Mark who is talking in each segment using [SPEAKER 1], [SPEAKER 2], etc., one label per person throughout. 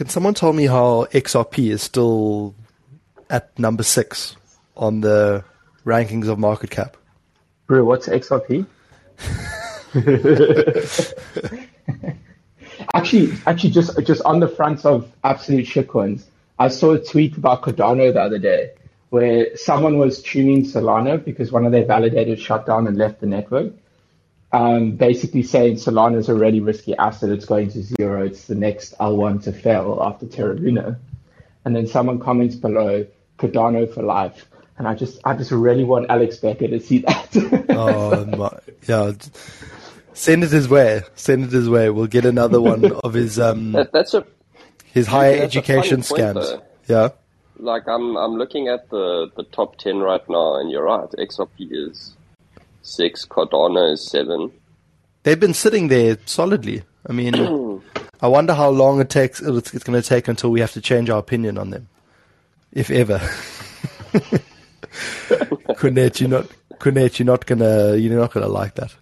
[SPEAKER 1] Can someone tell me how XRP is still at number six on the rankings of market cap?
[SPEAKER 2] Bro, what's XRP? actually, actually, just just on the front of absolute shitcoins, I saw a tweet about Cardano the other day where someone was tuning Solana because one of their validators shut down and left the network. Um, basically saying Solana is a really risky asset. It's going to zero. It's the next L1 to fail after Terra Luna. And then someone comments below, Cardano for life. And I just, I just really want Alex Becker to see that.
[SPEAKER 1] oh my, yeah. Send it his way. Send it his way. We'll get another one of his um.
[SPEAKER 3] That, that's a
[SPEAKER 1] his higher education scams. yeah.
[SPEAKER 3] Like I'm, I'm looking at the the top ten right now, and you're right. XRP is six. Cardano is seven.
[SPEAKER 1] They've been sitting there solidly. I mean, I wonder how long it takes. It's, it's going to take until we have to change our opinion on them, if ever. Kunet, you're not Kunet, you're not gonna you're not gonna like that.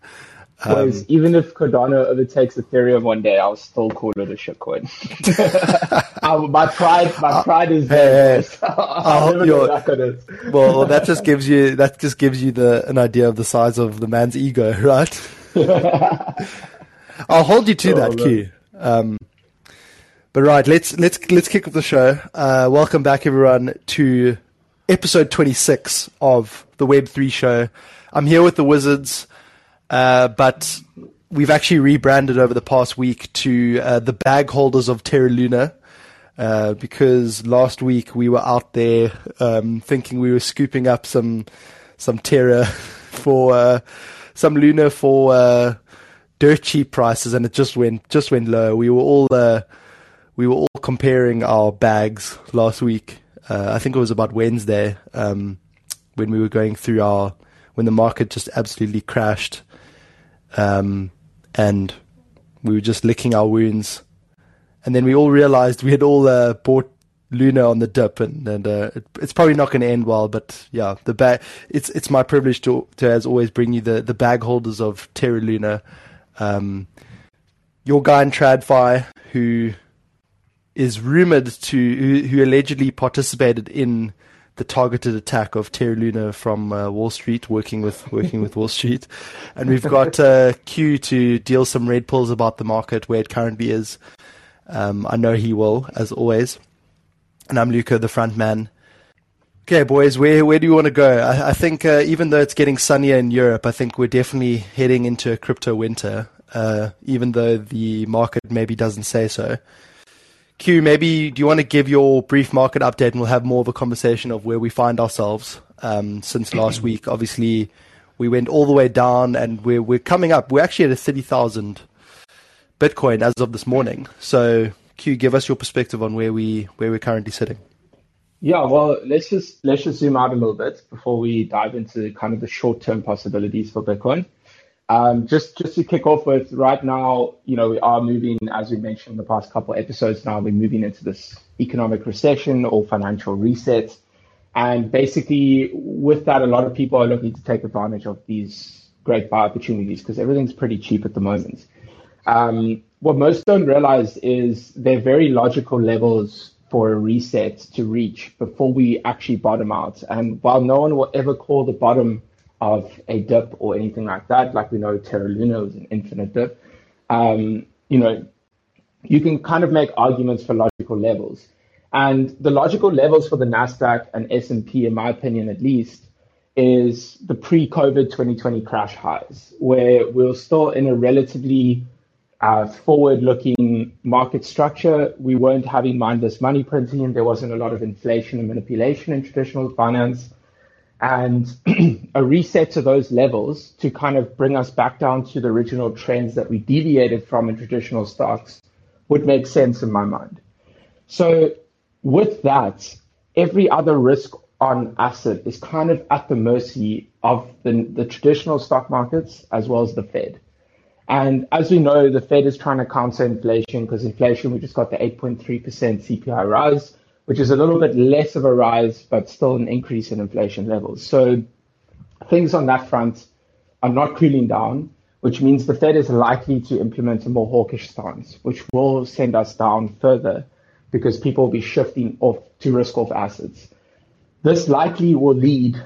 [SPEAKER 2] Um, even if Cardano overtakes Ethereum one day, I'll still call it a shitcoin. my pride, my pride is there. Hey, hey. I'll never go back on it.
[SPEAKER 1] well, that just gives you that just gives you the an idea of the size of the man's ego, right? I'll hold you to oh, that, man. Q. Um, but right, let's let's let's kick off the show. Uh, welcome back, everyone, to episode 26 of the Web Three Show. I'm here with the Wizards, uh, but we've actually rebranded over the past week to uh, the bag holders of Terra Luna. Uh, because last week we were out there um, thinking we were scooping up some some Terra for uh, some Luna for uh, dirt cheap prices, and it just went just went low. We were all we were all comparing our bags last week. I think it was about Wednesday um, when we were going through our when the market just absolutely crashed, um, and we were just licking our wounds, and then we all realized we had all uh, bought Luna on the dip, and, and uh, it, it's probably not going to end well. But yeah, the bag. It's it's my privilege to to as always bring you the the bag holders of Terra Luna. Um, your guy in TradFi who is rumored to who, who, allegedly participated in the targeted attack of Terra Luna from uh, Wall Street, working with working with Wall Street, and we've got uh, Q to deal some red pills about the market where it currently is. Um, I know he will, as always. And I'm Luca, the front man. Okay, boys, where where do you want to go? I, I think uh, even though it's getting sunnier in Europe, I think we're definitely heading into a crypto winter. Uh, even though the market maybe doesn't say so. Q, maybe do you want to give your brief market update, and we'll have more of a conversation of where we find ourselves um, since last week. Obviously, we went all the way down, and we're we're coming up. We're actually at a thirty thousand Bitcoin as of this morning. So, Q, give us your perspective on where we where we're currently sitting.
[SPEAKER 2] Yeah, well, let's just let's just zoom out a little bit before we dive into kind of the short term possibilities for Bitcoin. Um, just just to kick off with, right now, you know, we are moving, as we mentioned in the past couple of episodes. Now we're moving into this economic recession or financial reset, and basically, with that, a lot of people are looking to take advantage of these great buy opportunities because everything's pretty cheap at the moment. Um, what most don't realize is they're very logical levels for a reset to reach before we actually bottom out. And while no one will ever call the bottom of a dip or anything like that, like we know Terra Luna was an infinite dip, um, you know, you can kind of make arguments for logical levels. And the logical levels for the Nasdaq and S&P, in my opinion at least, is the pre-COVID 2020 crash highs, where we're still in a relatively uh, forward-looking market structure. We weren't having mindless money printing. There wasn't a lot of inflation and manipulation in traditional finance. And a reset to those levels to kind of bring us back down to the original trends that we deviated from in traditional stocks would make sense in my mind. So with that, every other risk on asset is kind of at the mercy of the, the traditional stock markets as well as the Fed. And as we know, the Fed is trying to counter inflation because inflation, we just got the 8.3% CPI rise, which is a little bit less of a rise, but still an increase in inflation levels. So things on that front are not cooling down, which means the Fed is likely to implement a more hawkish stance, which will send us down further because people will be shifting off to risk off assets. This likely will lead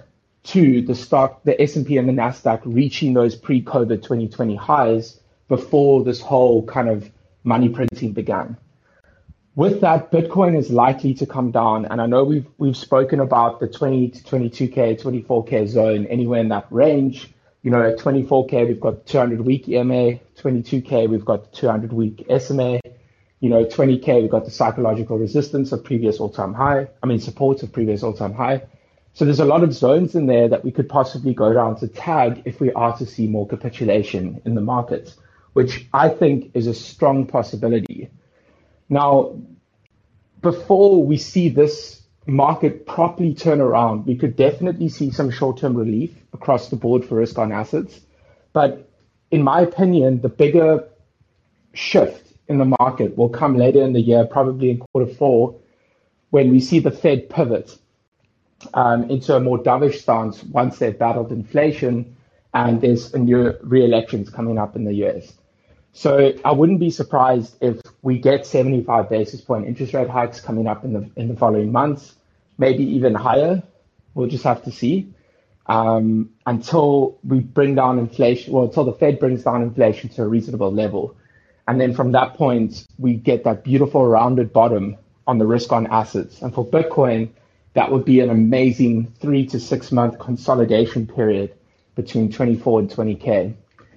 [SPEAKER 2] to the stock, the S&P and the Nasdaq reaching those pre-COVID 2020 highs before this whole kind of money printing began. With that, Bitcoin is likely to come down, and I know we've we've spoken about the 20 to 22k, 24k zone, anywhere in that range. You know, at 24k we've got 200 week EMA, 22k we've got 200 week SMA. You know, 20k we've got the psychological resistance of previous all-time high. I mean, support of previous all-time high. So there's a lot of zones in there that we could possibly go down to tag if we are to see more capitulation in the markets, which I think is a strong possibility. Now, before we see this market properly turn around, we could definitely see some short-term relief across the board for risk on assets. But in my opinion, the bigger shift in the market will come later in the year, probably in quarter four, when we see the Fed pivot um, into a more dovish stance once they've battled inflation and there's a new re-elections coming up in the US. So I wouldn't be surprised if we get 75 basis point interest rate hikes coming up in the in the following months, maybe even higher. We'll just have to see um, until we bring down inflation. Well, until the Fed brings down inflation to a reasonable level, and then from that point we get that beautiful rounded bottom on the risk on assets. And for Bitcoin, that would be an amazing three to six month consolidation period between 24 and 20k.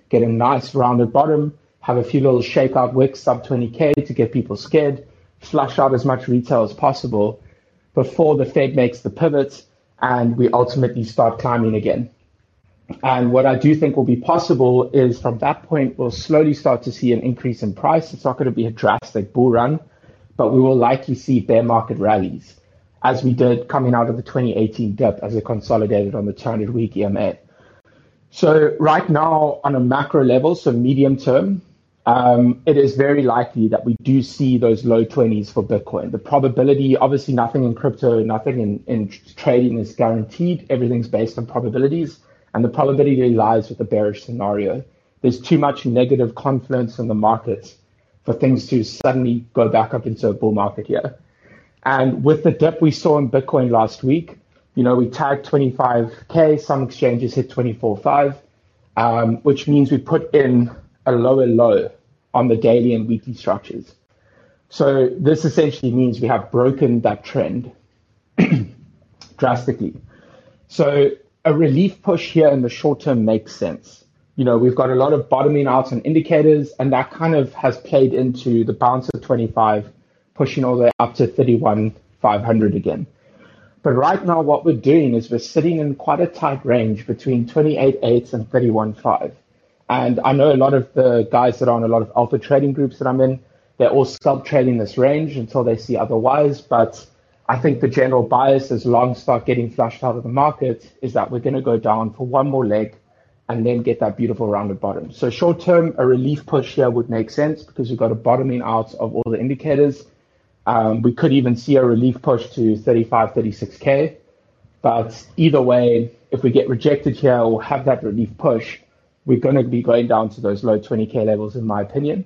[SPEAKER 2] Get a nice rounded bottom have a few little shakeout wicks sub 20k to get people scared, flush out as much retail as possible before the Fed makes the pivot and we ultimately start climbing again. And what I do think will be possible is from that point, we'll slowly start to see an increase in price. It's not going to be a drastic bull run, but we will likely see bear market rallies as we did coming out of the 2018 dip as it consolidated on the 200 week EMA. So right now on a macro level, so medium term, um, it is very likely that we do see those low 20s for Bitcoin. The probability, obviously, nothing in crypto, nothing in, in trading is guaranteed. Everything's based on probabilities, and the probability lies with the bearish scenario. There's too much negative confluence in the markets for things to suddenly go back up into a bull market here. And with the dip we saw in Bitcoin last week, you know, we tagged 25K, some exchanges hit 24.5, um, which means we put in a lower low on the daily and weekly structures. So this essentially means we have broken that trend drastically. So a relief push here in the short term makes sense. You know, we've got a lot of bottoming out on indicators, and that kind of has played into the bounce of 25, pushing all the way up to 31,500 again. But right now, what we're doing is we're sitting in quite a tight range between 28.8 and 31.5. And I know a lot of the guys that are on a lot of alpha trading groups that I'm in, they're all scalp trading this range until they see otherwise. But I think the general bias as long start getting flushed out of the market is that we're going to go down for one more leg and then get that beautiful rounded bottom. So short term, a relief push here would make sense because we've got a bottoming out of all the indicators. Um, we could even see a relief push to 35, 36K. But either way, if we get rejected here or have that relief push, we're going to be going down to those low 20K levels, in my opinion.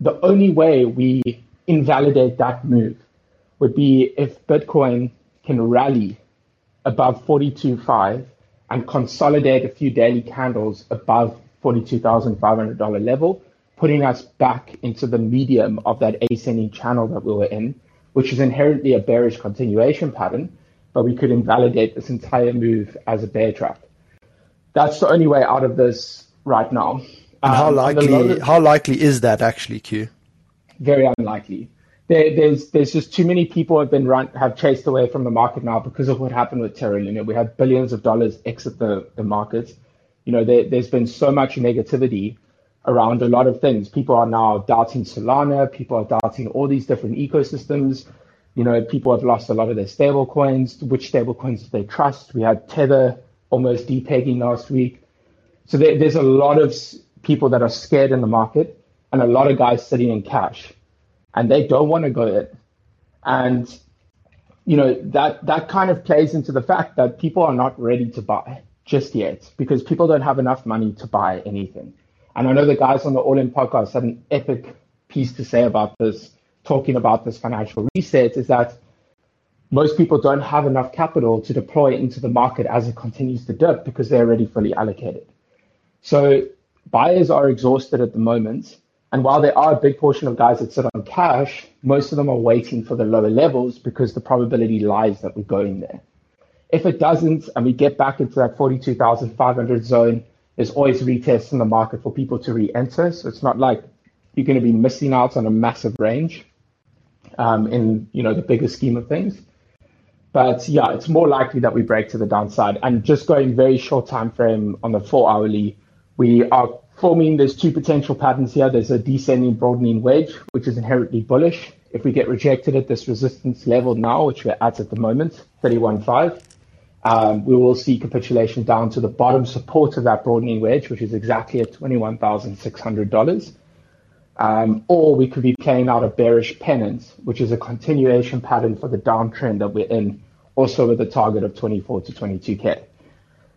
[SPEAKER 2] The only way we invalidate that move would be if Bitcoin can rally above 42.5 and consolidate a few daily candles above $42,500 level, putting us back into the medium of that ascending channel that we were in, which is inherently a bearish continuation pattern, but we could invalidate this entire move as a bear trap that's the only way out of this right now.
[SPEAKER 1] And how um, likely of, how likely is that actually, Q?
[SPEAKER 2] Very unlikely. There, there's there's just too many people have been run have chased away from the market now because of what happened with Terra Luna. We had billions of dollars exit the, the market. You know, there, there's been so much negativity around a lot of things. People are now doubting Solana. People are doubting all these different ecosystems. You know, people have lost a lot of their stable coins. Which stable coins do they trust? We had Tether almost depegging last week. So there, there's a lot of people that are scared in the market and a lot of guys sitting in cash and they don't want to go in. And, you know, that, that kind of plays into the fact that people are not ready to buy just yet because people don't have enough money to buy anything. And I know the guys on the All In podcast had an epic piece to say about this, talking about this financial reset is that most people don't have enough capital to deploy into the market as it continues to dip because they're already fully allocated. So buyers are exhausted at the moment. And while there are a big portion of guys that sit on cash, most of them are waiting for the lower levels because the probability lies that we're going there. If it doesn't, and we get back into that 42,500 zone, there's always retests in the market for people to re-enter. So it's not like you're going to be missing out on a massive range um, in you know the bigger scheme of things. But yeah, it's more likely that we break to the downside. And just going very short time frame on the four hourly, we are forming there's two potential patterns here. There's a descending broadening wedge, which is inherently bullish. If we get rejected at this resistance level now, which we're at at the moment, 31.5, um, we will see capitulation down to the bottom support of that broadening wedge, which is exactly at $21,600. Um, or we could be playing out a bearish pennant, which is a continuation pattern for the downtrend that we're in, also with a target of 24 to 22K.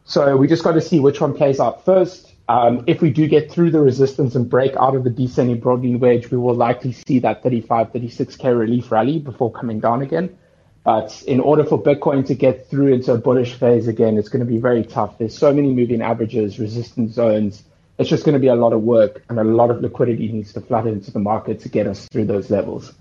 [SPEAKER 2] So we just got to see which one plays out first. Um, if we do get through the resistance and break out of the descending broadening wedge, we will likely see that 35, 36K relief rally before coming down again. But in order for Bitcoin to get through into a bullish phase again, it's going to be very tough. There's so many moving averages, resistance zones. It's just going to be a lot of work and a lot of liquidity needs to flood into the market to get us through those levels.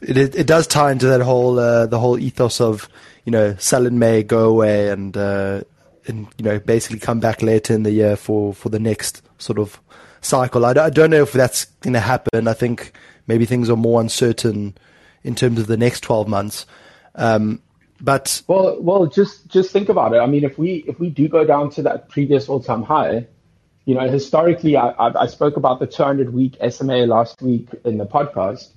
[SPEAKER 1] It, it does tie into that whole uh, the whole ethos of you know sell in May, go away, and uh, and you know basically come back later in the year for for the next sort of cycle. I, I don't know if that's going to happen. I think maybe things are more uncertain in terms of the next 12 months. Um, but
[SPEAKER 2] well, well, just just think about it. I mean, if we if we do go down to that previous all time high, you know, historically, I, I, spoke about the 200 week SMA last week in the podcast.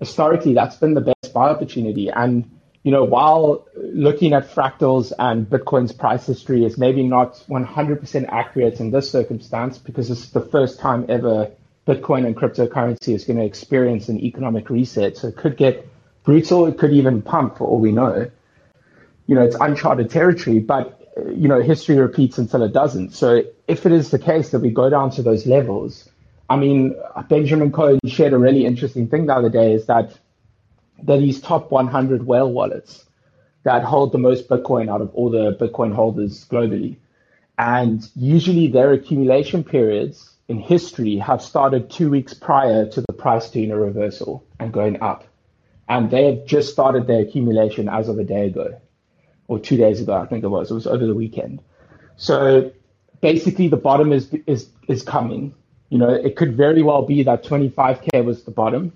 [SPEAKER 2] Historically, that's been the best buy opportunity, and you know, while looking at fractals and Bitcoin's price history is maybe not 100% accurate in this circumstance because it's the first time ever Bitcoin and cryptocurrency is going to experience an economic reset. So it could get brutal. It could even pump for all we know. You know, it's uncharted territory, but you know, history repeats until it doesn't. So if it is the case that we go down to those levels, I mean, Benjamin Cowen shared a really interesting thing the other day is that that these top 100 whale wallets that hold the most Bitcoin out of all the Bitcoin holders globally. And usually their accumulation periods in history have started two weeks prior to the price doing a reversal and going up. And they have just started their accumulation as of a day ago or two days ago, I think it was. It was over the weekend. So basically the bottom is is is coming. You know, it could very well be that 25k was the bottom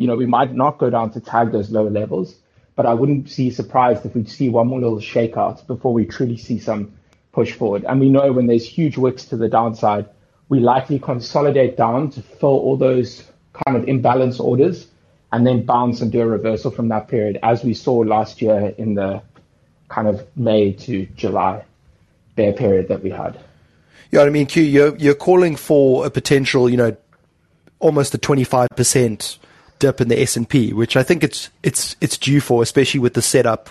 [SPEAKER 2] you know, we might not go down to tag those lower levels, but I wouldn't be surprised if we see one more little shakeout before we truly see some push forward. And we know when there's huge wicks to the downside, we likely consolidate down to fill all those kind of imbalance orders and then bounce and do a reversal from that period, as we saw last year in the kind of May to July bear period that we had.
[SPEAKER 1] Yeah, I mean, Q, you're you're calling for a potential, you know, almost a twenty five percent dip in the S and P, which I think it's it's it's due for, especially with the setup.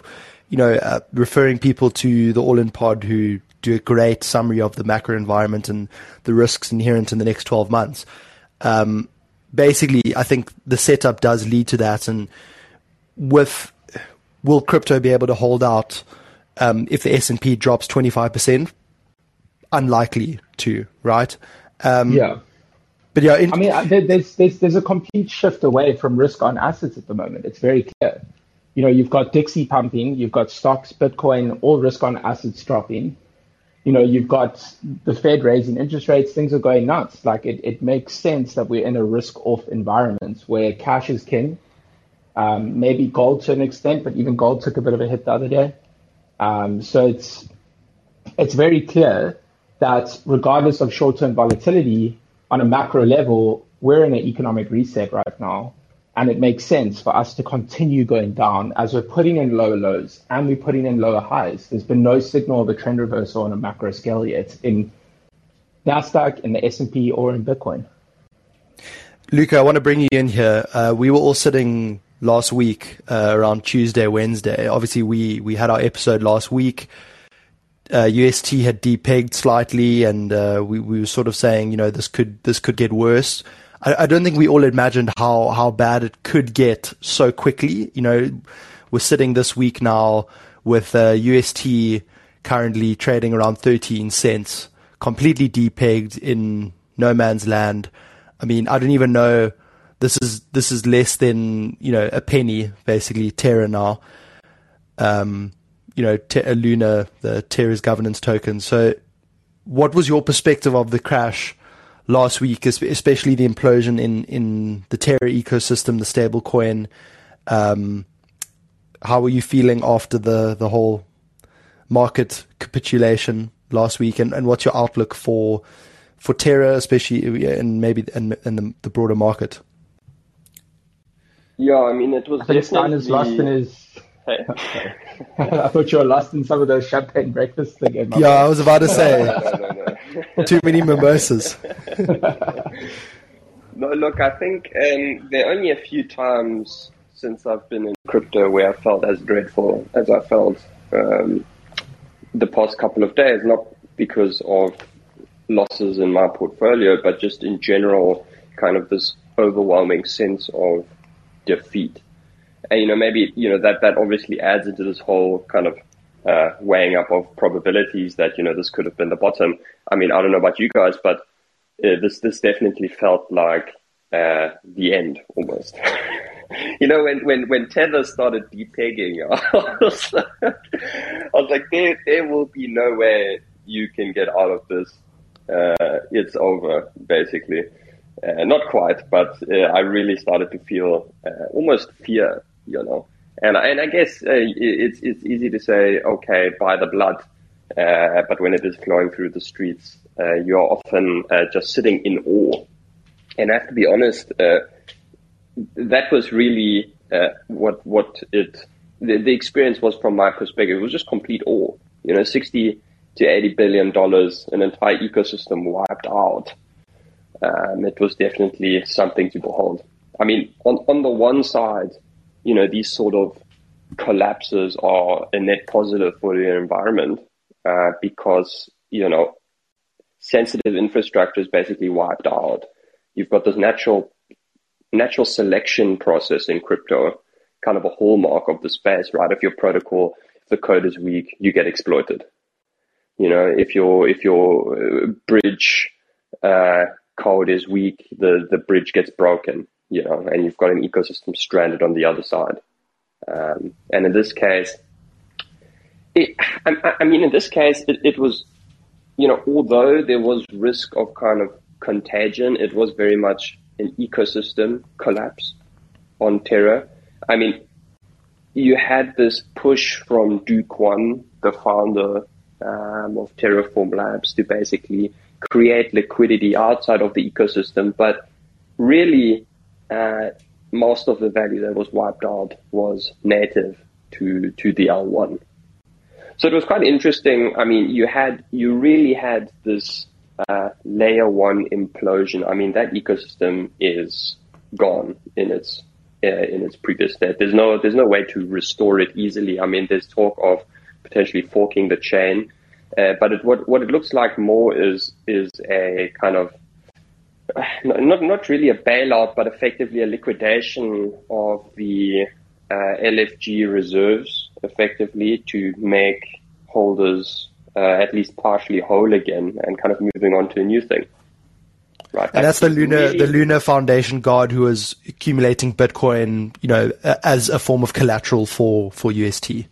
[SPEAKER 1] You know, uh, referring people to the All In Pod who do a great summary of the macro environment and the risks inherent in the next 12 months. Um, basically, I think the setup does lead to that. And with will crypto be able to hold out um, if the S and P drops 25 percent? Unlikely to, right?
[SPEAKER 2] Um, yeah.
[SPEAKER 1] But yeah,
[SPEAKER 2] in- I mean, there's there's there's a complete shift away from risk on assets at the moment. It's very clear. You know, you've got Dixie pumping, you've got stocks, Bitcoin, all risk on assets dropping. You know, you've got the Fed raising interest rates, things are going nuts. Like it, it makes sense that we're in a risk off environment where cash is king. Um, maybe gold to an extent, but even gold took a bit of a hit the other day. Um, so it's it's very clear that regardless of short term volatility, on a macro level, we're in an economic reset right now. And it makes sense for us to continue going down as we're putting in lower lows and we're putting in lower highs. There's been no signal of a trend reversal on a macro scale yet in Nasdaq, in the S&P, or in Bitcoin.
[SPEAKER 1] Luca, I want to bring you in here. Uh, we were all sitting last week uh, around Tuesday, Wednesday. Obviously, we we had our episode last week uh, UST had depegged slightly, and uh, we, we were sort of saying, you know, this could this could get worse. I, I don't think we all imagined how, how bad it could get so quickly. You know, we're sitting this week now with uh, UST currently trading around 13 cents, completely depegged in no man's land. I mean, I don't even know. This is this is less than you know a penny basically Terra now. Um, you know, Te- Luna, the Terra's governance token. So, what was your perspective of the crash last week, especially the implosion in in the Terra ecosystem, the stablecoin? Um, how were you feeling after the the whole market capitulation last week, and, and what's your outlook for for Terra, especially and maybe in, in the, the, broader market?
[SPEAKER 3] Yeah, I mean, it was.
[SPEAKER 2] I think Stein is lost in his. Hey. I thought you were lost in some of those champagne breakfasts again.
[SPEAKER 1] Yeah, I was about to say. no, no, no, Too many mimosas.
[SPEAKER 3] no, look, I think um, there are only a few times since I've been in crypto where I felt as dreadful as I felt um, the past couple of days, not because of losses in my portfolio, but just in general, kind of this overwhelming sense of defeat. And, you know, maybe, you know, that, that obviously adds into this whole kind of uh, weighing up of probabilities that, you know, this could have been the bottom. I mean, I don't know about you guys, but uh, this, this definitely felt like uh, the end almost. you know, when, when, when Tether started depegging, I was, I was like, there, there will be no way you can get out of this. Uh, it's over, basically. Uh, not quite, but uh, I really started to feel almost fear, you know. And, and I guess uh, it's, it's easy to say, okay, buy the blood. Uh, but when it is flowing through the streets, you're often just sitting in awe. And I have to be honest, that was really uh, what what it the, the, experience was from my perspective. It was just complete awe. You know, sixty to eighty billion dollars, an entire ecosystem wiped out. Um, it was definitely something to behold. I mean, on on the one side, you know, these sort of collapses are a net positive for the environment uh, because you know sensitive infrastructure is basically wiped out. You've got this natural natural selection process in crypto, kind of a hallmark of the space, right? If your protocol, if the code is weak, you get exploited. You know, if your if your uh, bridge uh, code is weak, the the bridge gets broken. You know, and you've got an ecosystem stranded on the other side. Um, and in this case, it, I, I, mean, in this case, it, it was, you know, although there was risk of kind of contagion, it was very much an ecosystem collapse on Terra. I mean, you had this push from Do Kwon, the founder um, of Terraform Labs, to basically create liquidity outside of the ecosystem. But really, uh, most of the value that was wiped out was native to to the L1. So it was quite interesting. I mean, you had you really had this uh, layer one implosion, I mean that ecosystem is gone in its uh, in its previous state. There's no there's no way to restore it easily. I mean, there's talk of potentially forking the chain, uh, but it, what what it looks like more is is a kind of not not really a bailout, but effectively a liquidation of the uh, LFG reserves, effectively to make holders uh, at least partially whole again and kind of moving on to a new thing.
[SPEAKER 1] Right. And that's the Lunar really, the Luna Foundation guard who is accumulating Bitcoin, you know, as a form of collateral for, for UST.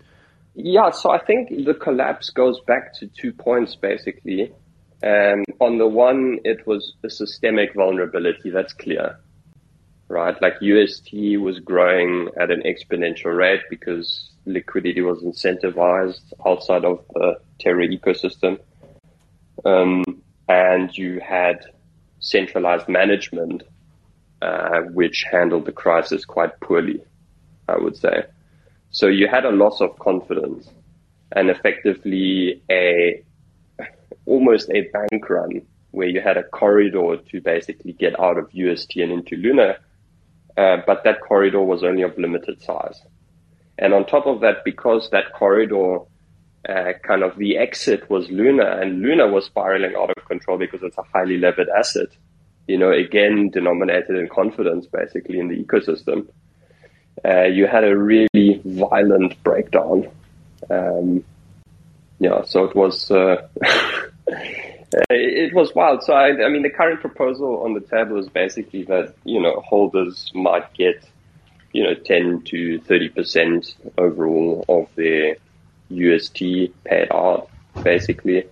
[SPEAKER 3] Yeah. So I think the collapse goes back to two points basically. Um, on the one, it was a systemic vulnerability. That's clear, right? Like UST was growing at an exponential rate because liquidity was incentivized outside of the Terra ecosystem. Um, and you had centralized management, uh, which handled the crisis quite poorly, I would say. So you had a loss of confidence and effectively a almost a bank run where you had a corridor to basically get out of UST and into Luna, uh, but that corridor was only of limited size. And on top of that, because that corridor uh, kind of the exit was Luna, and Luna was spiraling out of control because it's a highly levered asset. you know, again, denominated in confidence basically in the ecosystem, uh, you had a really violent breakdown. Um, yeah, so it was, uh, it was wild. So, I, I mean, the current proposal on the table is basically that, you know, holders might get, you know, 10 to 30% overall of their UST paid out, basically.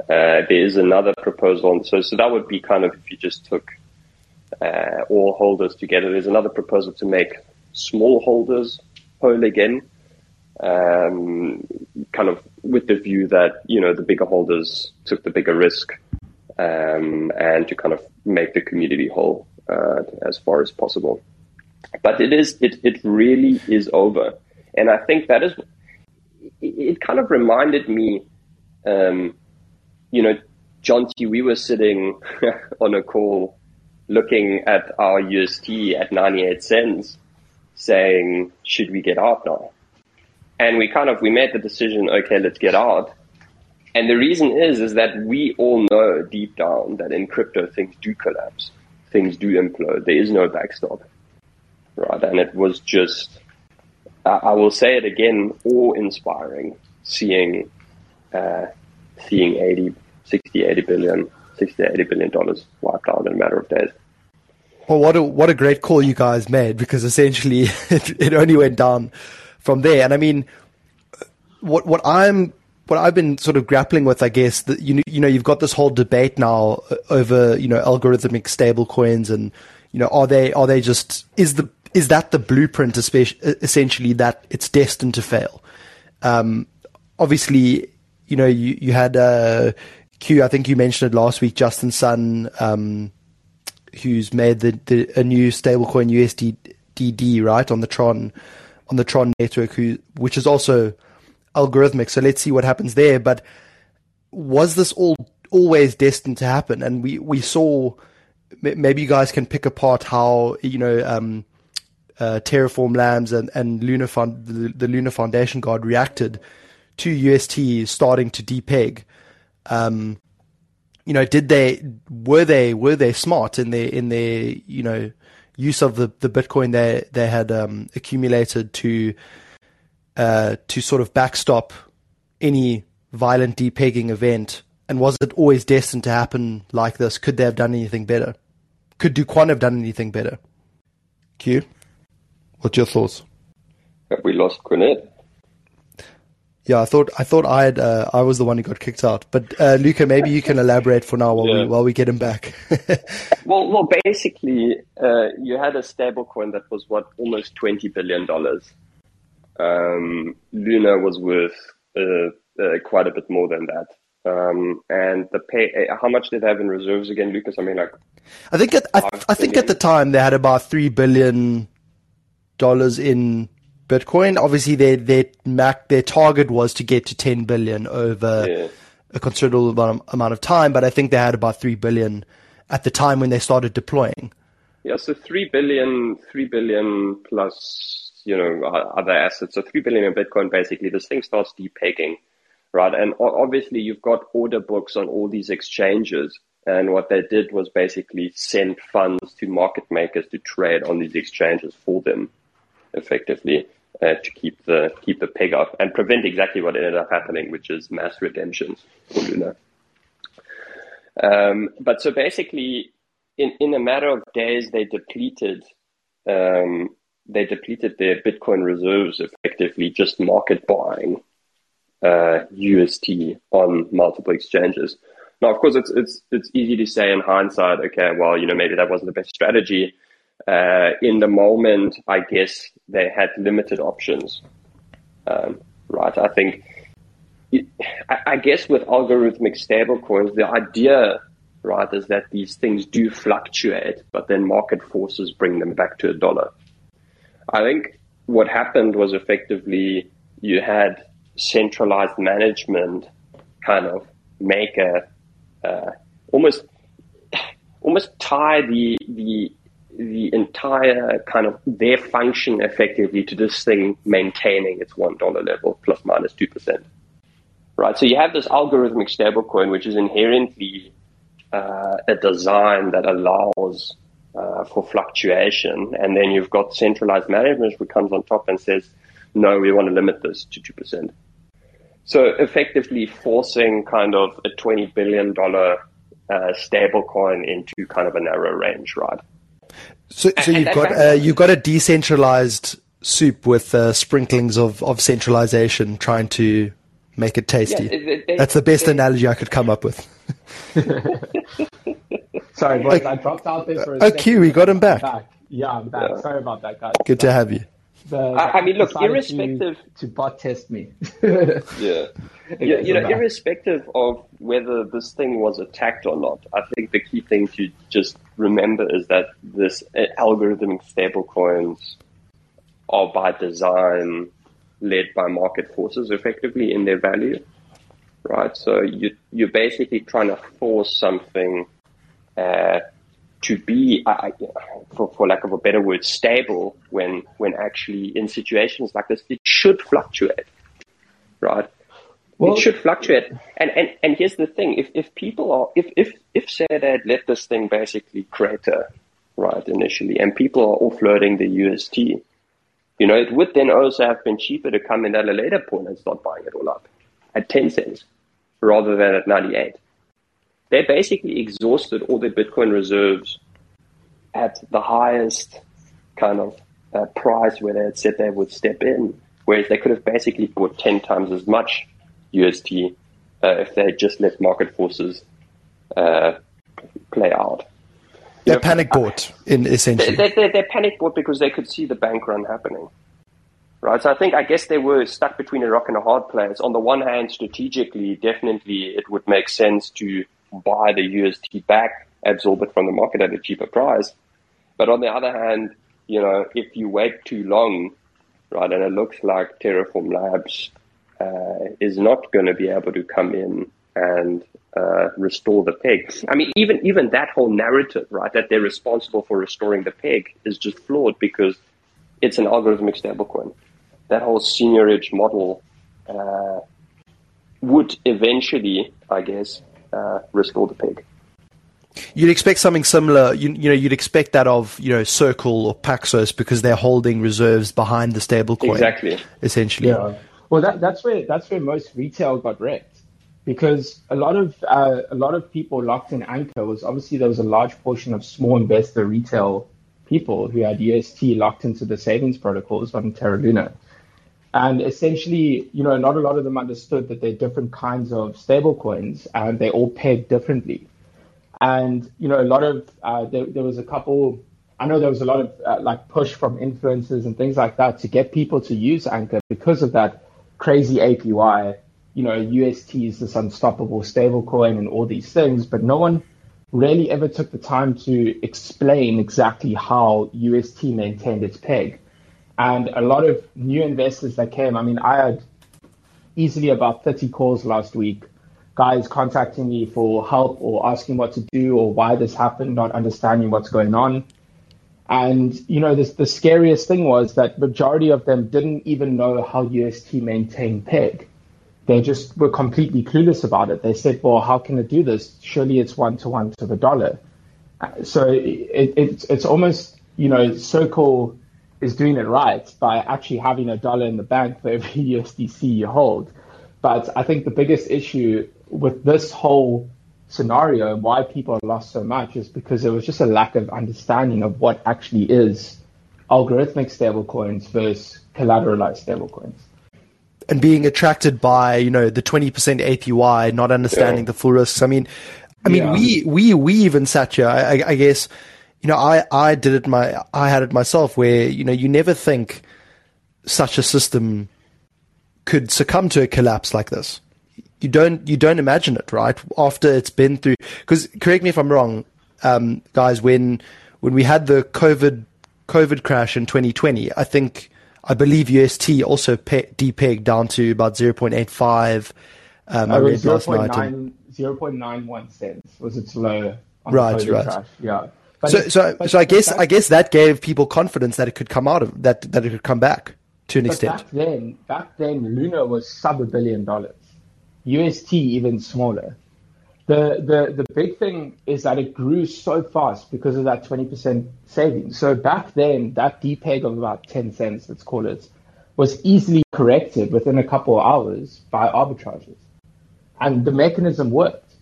[SPEAKER 3] Uh, there is another proposal, so so that would be kind of if you just took uh, all holders together. There's another proposal to make small holders whole again, um, kind of with the view that you know the bigger holders took the bigger risk, um, and to kind of make the community whole uh, as far as possible. But it is it it really is over, and I think that is it. Kind of reminded me. Um, you know, John T, we were sitting on a call looking at our UST at 98 cents saying, should we get out now? And we kind of, we made the decision, okay, let's get out. And the reason is, is that we all know deep down that in crypto things do collapse. Things do implode. There is no backstop. Right. And it was just, I will say it again, awe inspiring seeing, uh, seeing 80, 60, 80 billion, 60, 80 billion dollars wiped out in a matter of days.
[SPEAKER 1] Well, what a, what a great call you guys made because essentially it, it only went down from there. And I mean, what, what I'm, what I've been sort of grappling with, I guess, that you you know you've got this whole debate now over, you know, algorithmic stable coins and, you know, are they, are they just, is the, is that the blueprint, essentially that it's destined to fail? Um, obviously, you know, you, you had, uh, Q, I think you mentioned it last week, Justin Sun, um, who's made the, the a new stablecoin USDD, right, on the Tron, on the Tron network, who, which is also algorithmic. So let's see what happens there. But was this all always destined to happen? And we, we saw, maybe you guys can pick apart how, you know, um, uh, Terraform Labs and, and Luna Fund, the, the Luna Foundation Guard reacted to UST starting to depeg. Um, you know, did they were they were they smart in their in their you know use of the, the Bitcoin they they had um, accumulated to uh, to sort of backstop any violent depegging event? And was it always destined to happen like this? Could they have done anything better? Could Kwon have done anything better? Q, what's your thoughts?
[SPEAKER 3] Have we lost Quinette?
[SPEAKER 1] Yeah, I thought I thought I had uh, I was the one who got kicked out. But uh, Luca, maybe you can elaborate for now while yeah. we while we get him back.
[SPEAKER 3] well, well, basically, uh, you had a stablecoin that was what almost twenty billion dollars. Um, Luna was worth uh, uh, quite a bit more than that. Um, and the pay, uh, how much did they have in reserves again, Lucas? I mean, like,
[SPEAKER 1] I think at I, I think at the time they had about three billion dollars in Bitcoin. Obviously, their their Mac their target was to get to 10 billion over yeah. a considerable amount of time, but I think they had about 3 billion at the time when they started deploying.
[SPEAKER 3] Yeah, so 3 billion, 3 billion plus, you know, other assets. So 3 billion in Bitcoin, basically, this thing starts depegging, right? And obviously, you've got order books on all these exchanges. And what they did was basically send funds to market makers to trade on these exchanges for them effectively uh, to keep the keep the peg up and prevent exactly what ended up happening, which is mass redemptions for Luna. Um, but so basically, in, in a matter of days, they depleted um, they depleted their Bitcoin reserves effectively, just market buying uh, UST on multiple exchanges. Now, of course, it's it's it's easy to say in hindsight, okay, well, you know, maybe that wasn't the best strategy uh, in the moment, I guess they had limited options. Um, right. I think, I, I, guess with algorithmic stablecoins, the idea, right, is that these things do fluctuate, but then market forces bring them back to a dollar. I think what happened was effectively you had centralized management kind of make a, uh, almost, almost tie the, the the entire kind of their function effectively to this thing maintaining its one dollar level plus minus two percent. Right. So you have this algorithmic stablecoin which is inherently uh, a design that allows uh, for fluctuation, and then you've got centralized management which comes on top and says, "No, we want to limit this to two percent." So effectively forcing kind of a twenty billion dollar uh, stable coin into kind of a narrow range, right?
[SPEAKER 1] So, so you've got uh, you've got a decentralized soup with uh, sprinklings of, of centralization, trying to make it tasty. Yeah, they, they, That's the best they, analogy I could come up with.
[SPEAKER 2] Sorry, boys, I dropped out there for a
[SPEAKER 1] oh, second. we got him back.
[SPEAKER 2] back. Yeah, I'm back. Yeah. Sorry about that, guys.
[SPEAKER 1] Good to have you.
[SPEAKER 3] The, I, I, mean, look, irrespective
[SPEAKER 2] to, to bot test me.
[SPEAKER 3] yeah, you, you know, irrespective of whether this thing was attacked or not, I think the key thing to just remember is that this uh, algorithmic stablecoins are by design led by market forces effectively in their value, right? So you, you're basically trying to force something uh, to be, for, for lack of a better word, stable when, when actually in situations like this, it should fluctuate, right? Well, it should fluctuate. And, and, and here's the thing. If, if people are, if, if, if say they had let this thing basically crater, right, initially, and people are offloading the UST, you know, it would then also have been cheaper to come in at a later point and start buying it all up at 10 cents rather than at 98. They basically exhausted all their Bitcoin reserves at the highest kind of uh, price where they had said they would step in, whereas they could have basically bought 10 times as much UST uh, if they had just let market forces uh, play out.
[SPEAKER 1] They panic bought in essentially.
[SPEAKER 3] They, they, they panic bought because they could see the bank run happening. Right. So I think, I guess they were stuck between a rock and a hard place. On the one hand, strategically, definitely it would make sense to buy the UST back, absorb it from the market at a cheaper price. But on the other hand, you know, if you wait too long, right, and it looks like Terraform Labs uh, is not going to be able to come in and uh, restore the peg. I mean, even even that whole narrative, right, that they're responsible for restoring the peg is just flawed because it's an algorithmic stablecoin. That whole seigniorage model uh, would eventually, I guess, uh, restore the peg.
[SPEAKER 1] You'd expect something similar. You, you, know, you'd expect that of you know Circle or Paxos because they're holding reserves behind the stablecoin.
[SPEAKER 3] Exactly.
[SPEAKER 1] Essentially.
[SPEAKER 2] Yeah. Well, that, that's where that's where most retail got wrecked because a lot of uh, a lot of people locked in Anchor was obviously there was a large portion of small investor retail people who had UST locked into the savings protocols on Terra Luna. And essentially, you know, not a lot of them understood that there are different kinds of stable coins and they all peg differently. And, you know, a lot of, uh, there, there, was a couple, I know there was a lot of uh, like push from influencers and things like that to get people to use Anchor because of that crazy APY you know, UST is this unstoppable stablecoin and all these things, but no one really ever took the time to explain exactly how UST maintained its peg. And a lot of new investors that came, I mean, I had easily about 30 calls last week, guys contacting me for help or asking what to do or why this happened, not understanding what's going on. And, you know, this, the scariest thing was that majority of them didn't even know how UST maintained peg they just were completely clueless about it. They said, well, how can it do this? Surely it's one to one to the dollar. So it, it's, it's almost, you know, Circle is doing it right by actually having a dollar in the bank for every USDC you hold. But I think the biggest issue with this whole scenario and why people lost so much is because there was just a lack of understanding of what actually is algorithmic stablecoins versus collateralized stablecoins
[SPEAKER 1] and being attracted by you know the 20% APY, not understanding yeah. the full risks. I mean, I mean yeah. we we we even sat here. I, I, guess you know I I did it my I had it myself where you know you never think such a system could succumb to a collapse like this. You don't you don't imagine it right after it's been through. Because correct me if I'm wrong, um, guys. When when we had the COVID COVID crash in 2020, I think I believe UST also pe- depegged down to about 0.85.
[SPEAKER 2] Um, I read 0. last 9, night. 0.91 cents was its low.
[SPEAKER 1] right, right.
[SPEAKER 2] Crash. Yeah.
[SPEAKER 1] But so, so, but, so I guess I guess that gave people confidence that it could come out of that that it could come back to an extent.
[SPEAKER 2] Back then, back then, Luna was sub a billion dollars. UST even smaller. the, the, the big thing is that it grew so fast because of that 20% savings. So back then, that depeg of about 10 cents, let's call it, was easily corrected within a couple of hours by arbitrages. And the mechanism worked.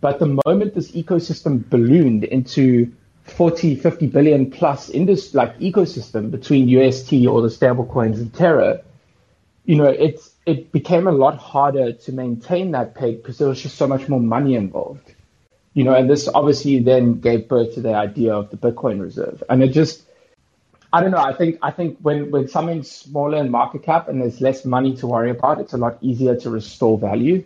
[SPEAKER 2] But the moment this ecosystem ballooned into 40, 50 billion plus industry, like ecosystem between UST or the stablecoins and Terra, you know, it's, it became a lot harder to maintain that peg because there was just so much more money involved. You know, and this obviously then gave birth to the idea of the Bitcoin reserve. And it just, I don't know. I think I think when when something's smaller in market cap and there's less money to worry about, it's a lot easier to restore value.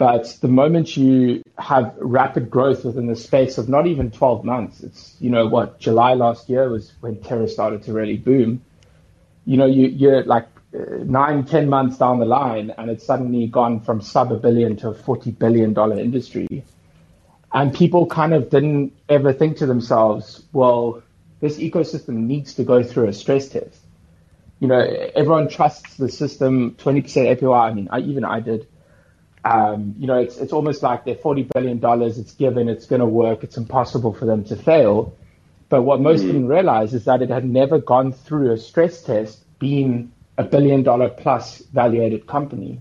[SPEAKER 2] But the moment you have rapid growth within the space of not even 12 months, it's you know what July last year was when Terra started to really boom. You know, you you're like uh, nine, ten months down the line, and it's suddenly gone from sub a billion to a 40 billion dollar industry. And people kind of didn't ever think to themselves, well, this ecosystem needs to go through a stress test. You know, everyone trusts the system, 20% APY. I mean, I, even I did. Um, you know, it's, it's almost like they're $40 billion, it's given, it's going to work, it's impossible for them to fail. But what most mm. didn't realize is that it had never gone through a stress test being a billion dollar plus valuated company.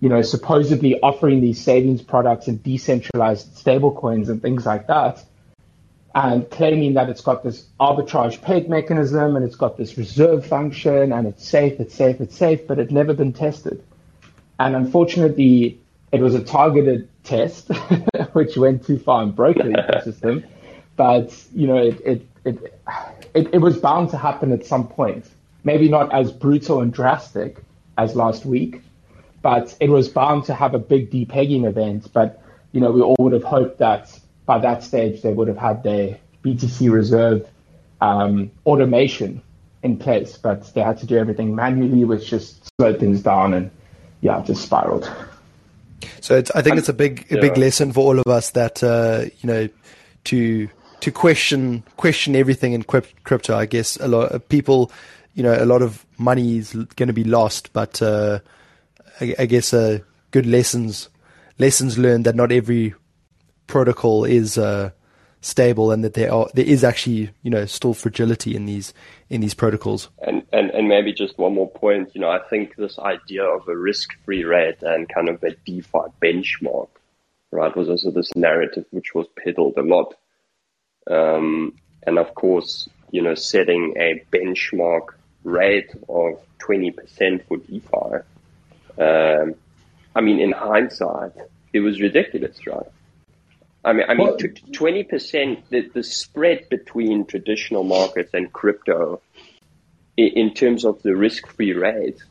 [SPEAKER 2] You know, supposedly offering these savings products and decentralized stablecoins and things like that and claiming that it's got this arbitrage peg mechanism and it's got this reserve function and it's safe, it's safe, it's safe, but it's never been tested. And unfortunately, it was a targeted test, which went too far and broke the ecosystem. But you know, it, it it, it it was bound to happen at some point. Maybe not as brutal and drastic as last week, but it was bound to have a big depegging event. But you know, we all would have hoped that by that stage, they would have had their BTC reserve um, automation in place, but they had to do everything manually, which just slowed things down and yeah, just spiraled.
[SPEAKER 1] So I think it's a big a big lesson for all of us that uh, you know to to question question everything in crypto. I guess a lot of people, you know, a lot of money is going to be lost, but uh, I, I, guess uh, good lessons lessons learned that not every protocol is uh, stable and that there are there is actually you know still fragility in these in these protocols.
[SPEAKER 3] And and and maybe just one more point. You know, I think this idea of a risk-free rate and kind of a DeFi benchmark, right, was also this narrative which was peddled a lot. Um, and of course, you know, setting a benchmark rate of 20% for DeFi. Um, I mean, in hindsight, it was ridiculous, right? I mean, I mean, twenty percent. The, the spread between traditional markets and crypto, in, in terms of the risk-free rate,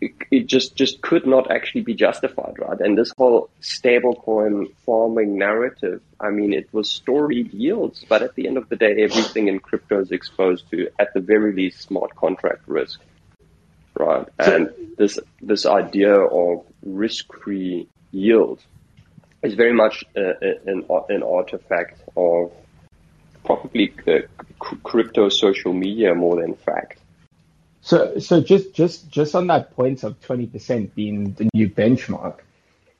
[SPEAKER 3] it, it, just just could not actually be justified, right? And this whole stablecoin farming narrative. I mean, it was storied yields, but at the end of the day, everything in crypto is exposed to, at the very least, smart contract risk, right? And this this idea of risk-free yield is very much uh, an, an artifact of probably uh, crypto social media more than fact.
[SPEAKER 2] So, so just just just on that point of twenty percent being the new benchmark,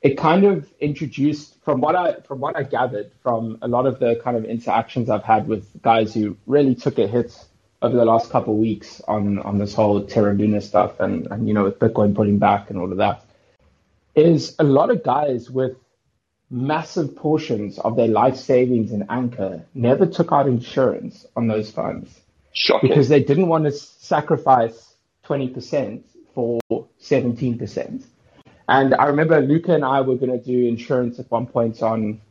[SPEAKER 2] it kind of introduced from what I from what I gathered from a lot of the kind of interactions I've had with guys who really took a hit over the last couple of weeks on on this whole Terra Luna stuff and and you know with Bitcoin pulling back and all of that, is a lot of guys with massive portions of their life savings in Anchor never took out insurance on those funds.
[SPEAKER 3] Shocking.
[SPEAKER 2] Because they didn't want to sacrifice 20% for 17%. And I remember Luca and I were going to do insurance at one point on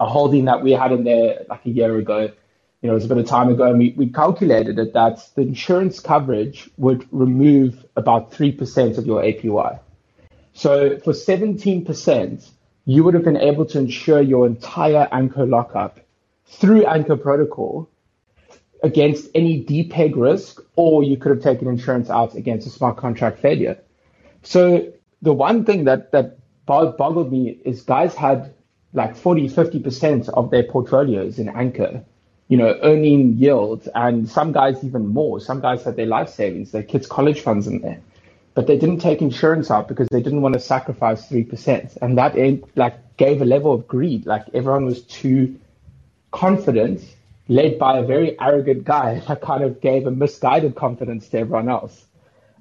[SPEAKER 2] a holding that we had in there like a year ago. You know, it was a bit of time ago, and we, we calculated it that the insurance coverage would remove about 3% of your APY. So for 17%, you would have been able to insure your entire Anchor lockup through Anchor Protocol against any depeg risk, or you could have taken insurance out against a smart contract failure. So the one thing that that boggled me is guys had like 40, 50% of their portfolios in Anchor, you know, earning yields, and some guys even more. Some guys had their life savings, their kids' college funds in there. But they didn't take insurance out because they didn't want to sacrifice three percent, and that like gave a level of greed. Like everyone was too confident, led by a very arrogant guy that kind of gave a misguided confidence to everyone else.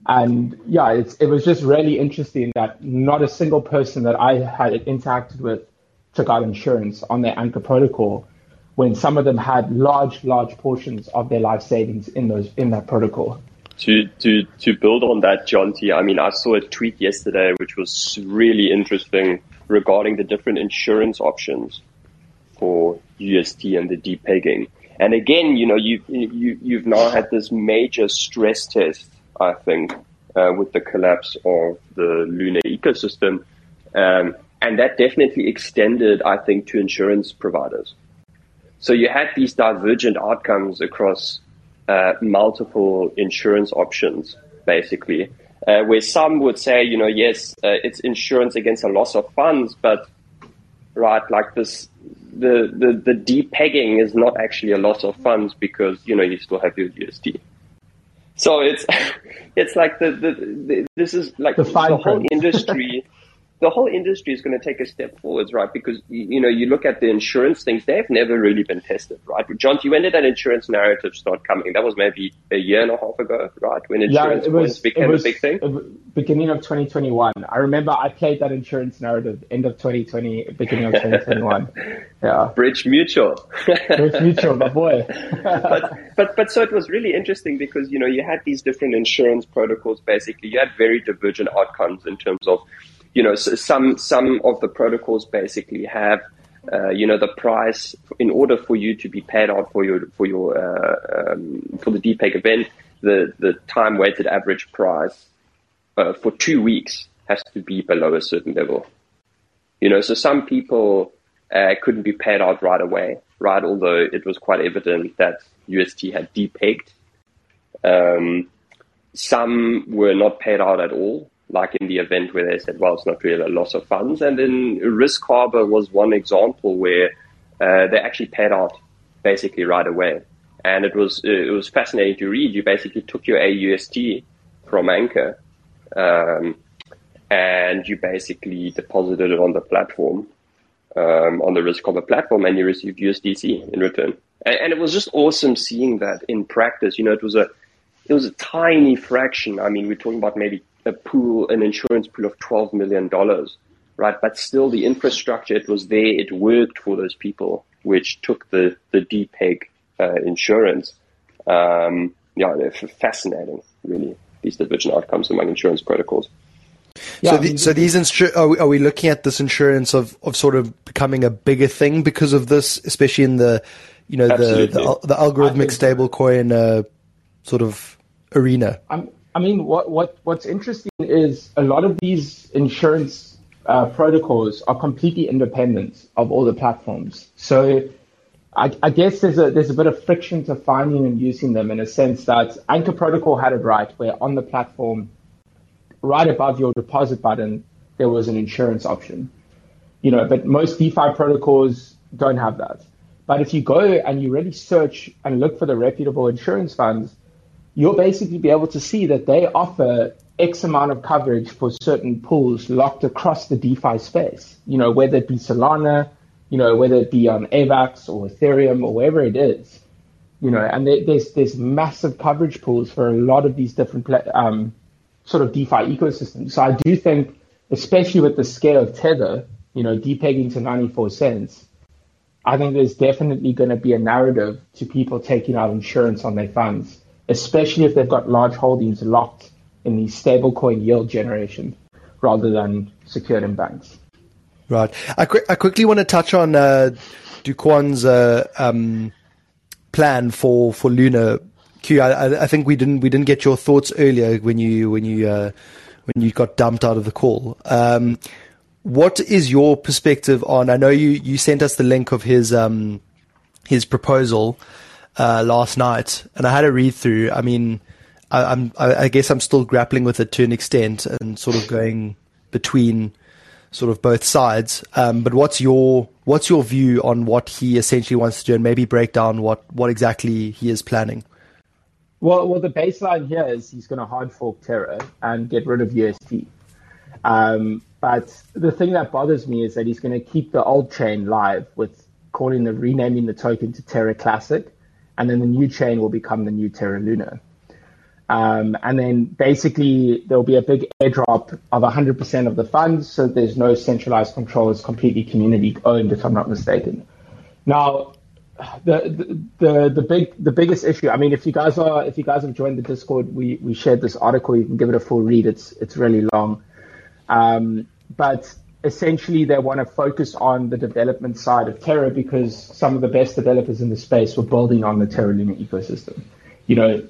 [SPEAKER 2] And yeah, it was just really interesting that not a single person that I had interacted with took out insurance on their anchor protocol when some of them had large, large portions of their life savings in those in that protocol.
[SPEAKER 3] To to to build on that, John T. I mean, I saw a tweet yesterday which was really interesting regarding the different insurance options for UST and the depegging. And again, you know, you you you've now had this major stress test, I think, uh, with the collapse of the Luna ecosystem, um, and that definitely extended, I think, to insurance providers. So you had these divergent outcomes across uh, multiple insurance options, basically, uh, where some would say, you know, yes, uh, it's insurance against a loss of funds, but right, like this, the, the, the depegging is not actually a loss of funds because, you know, you still have your UST. So it's, it's like the, the, the this is like the, the whole industry the whole industry is going to take a step forwards, right? Because you know, you look at the insurance things; they've never really been tested, right? John, when did that insurance narrative start coming? That was maybe a year and a half ago, right? When insurance yeah, was, became was, a big thing.
[SPEAKER 2] Beginning of 2021. I remember I played that insurance narrative end of 2020, beginning of 2021. yeah.
[SPEAKER 3] Bridge Mutual.
[SPEAKER 2] Bridge Mutual, my boy.
[SPEAKER 3] but but but so it was really interesting because you know you had these different insurance protocols. Basically, you had very divergent outcomes in terms of you know, so some some of the protocols basically have, uh, you know, the price in order for you to be paid out for your for your uh, um, for the depeg event, the the time weighted average price uh, for two weeks has to be below a certain level. You know, so some people uh, couldn't be paid out right away, right? Although it was quite evident that UST had depegged. Um, some were not paid out at all like in the event where they said, well, it's not really a loss of funds. And then Risk Harbor was one example where uh, they actually paid out basically right away. And it was it was fascinating to read. You basically took your AUST from Anchor, um, and you basically deposited it on the platform, um, on the Risk Harbor platform, and you received USDC in return. And, and it was just awesome seeing that in practice. You know, it was a it was a tiny fraction. I mean, we're talking about maybe a pool, an insurance pool of $12 million, right? But still the infrastructure, it was there, it worked for those people, which took the, the depeg uh, insurance. Um, yeah, they're fascinating, really, these divergent outcomes among insurance protocols.
[SPEAKER 1] Yeah, so, the, so these insur- are, we, are we looking at this insurance of, of sort of becoming a bigger thing because of this, especially in the, you know, the, the, the algorithmic stablecoin uh, sort of arena?
[SPEAKER 2] I'm, I mean, what, what what's interesting is a lot of these insurance uh, protocols are completely independent of all the platforms. So I, I, guess there's a there's a bit of friction to finding and using them in a sense that Anchor Protocol had it right, where on the platform, right above your deposit button, there was an insurance option. You know, but most DeFi protocols don't have that. But if you go and you really search and look for the reputable insurance funds, you'll basically be able to see that they offer X amount of coverage for certain pools locked across the DeFi space. You know, whether it be Solana, you know, whether it be on AVAX or Ethereum or wherever it is. You know, and there's there's massive coverage pools for a lot of these different um, sort of DeFi ecosystems. So I do think, especially with the scale of Tether, you know, depegging to 94 cents, I think there's definitely going to be a narrative to people taking out insurance on their funds especially if they've got large holdings locked in the stablecoin yield generation rather than secured in banks.
[SPEAKER 1] Right. I, qu- I quickly want to touch on uh, Kwon's uh, um, plan for, for Luna. Q, I, I think we didn't we didn't get your thoughts earlier when you when you uh, when you got dumped out of the call. Um, what is your perspective on? I know you, you sent us the link of his um, his proposal uh, last night, and I had a read through. I mean, I, am I, guess I'm still grappling with it to an extent, and sort of going between sort of both sides. Um, but what's your what's your view on what he essentially wants to do, and maybe break down what what exactly he is planning?
[SPEAKER 2] Well, well, the baseline here is he's going to hard fork Terra and get rid of UST. Um, but the thing that bothers me is that he's going to keep the old chain live with calling the renaming the token to Terra Classic, and then the new chain will become the new Terra Luna. Um, and then basically there'll be a big airdrop of 100% of the funds, so there's no centralized control. It's completely community owned, if I'm not mistaken. Now, the, the the big the biggest issue. I mean, if you guys are if you guys have joined the Discord, we we shared this article. You can give it a full read. It's it's really long, um, but essentially they want to focus on the development side of Terra because some of the best developers in the space were building on the Terra Luna ecosystem. You know,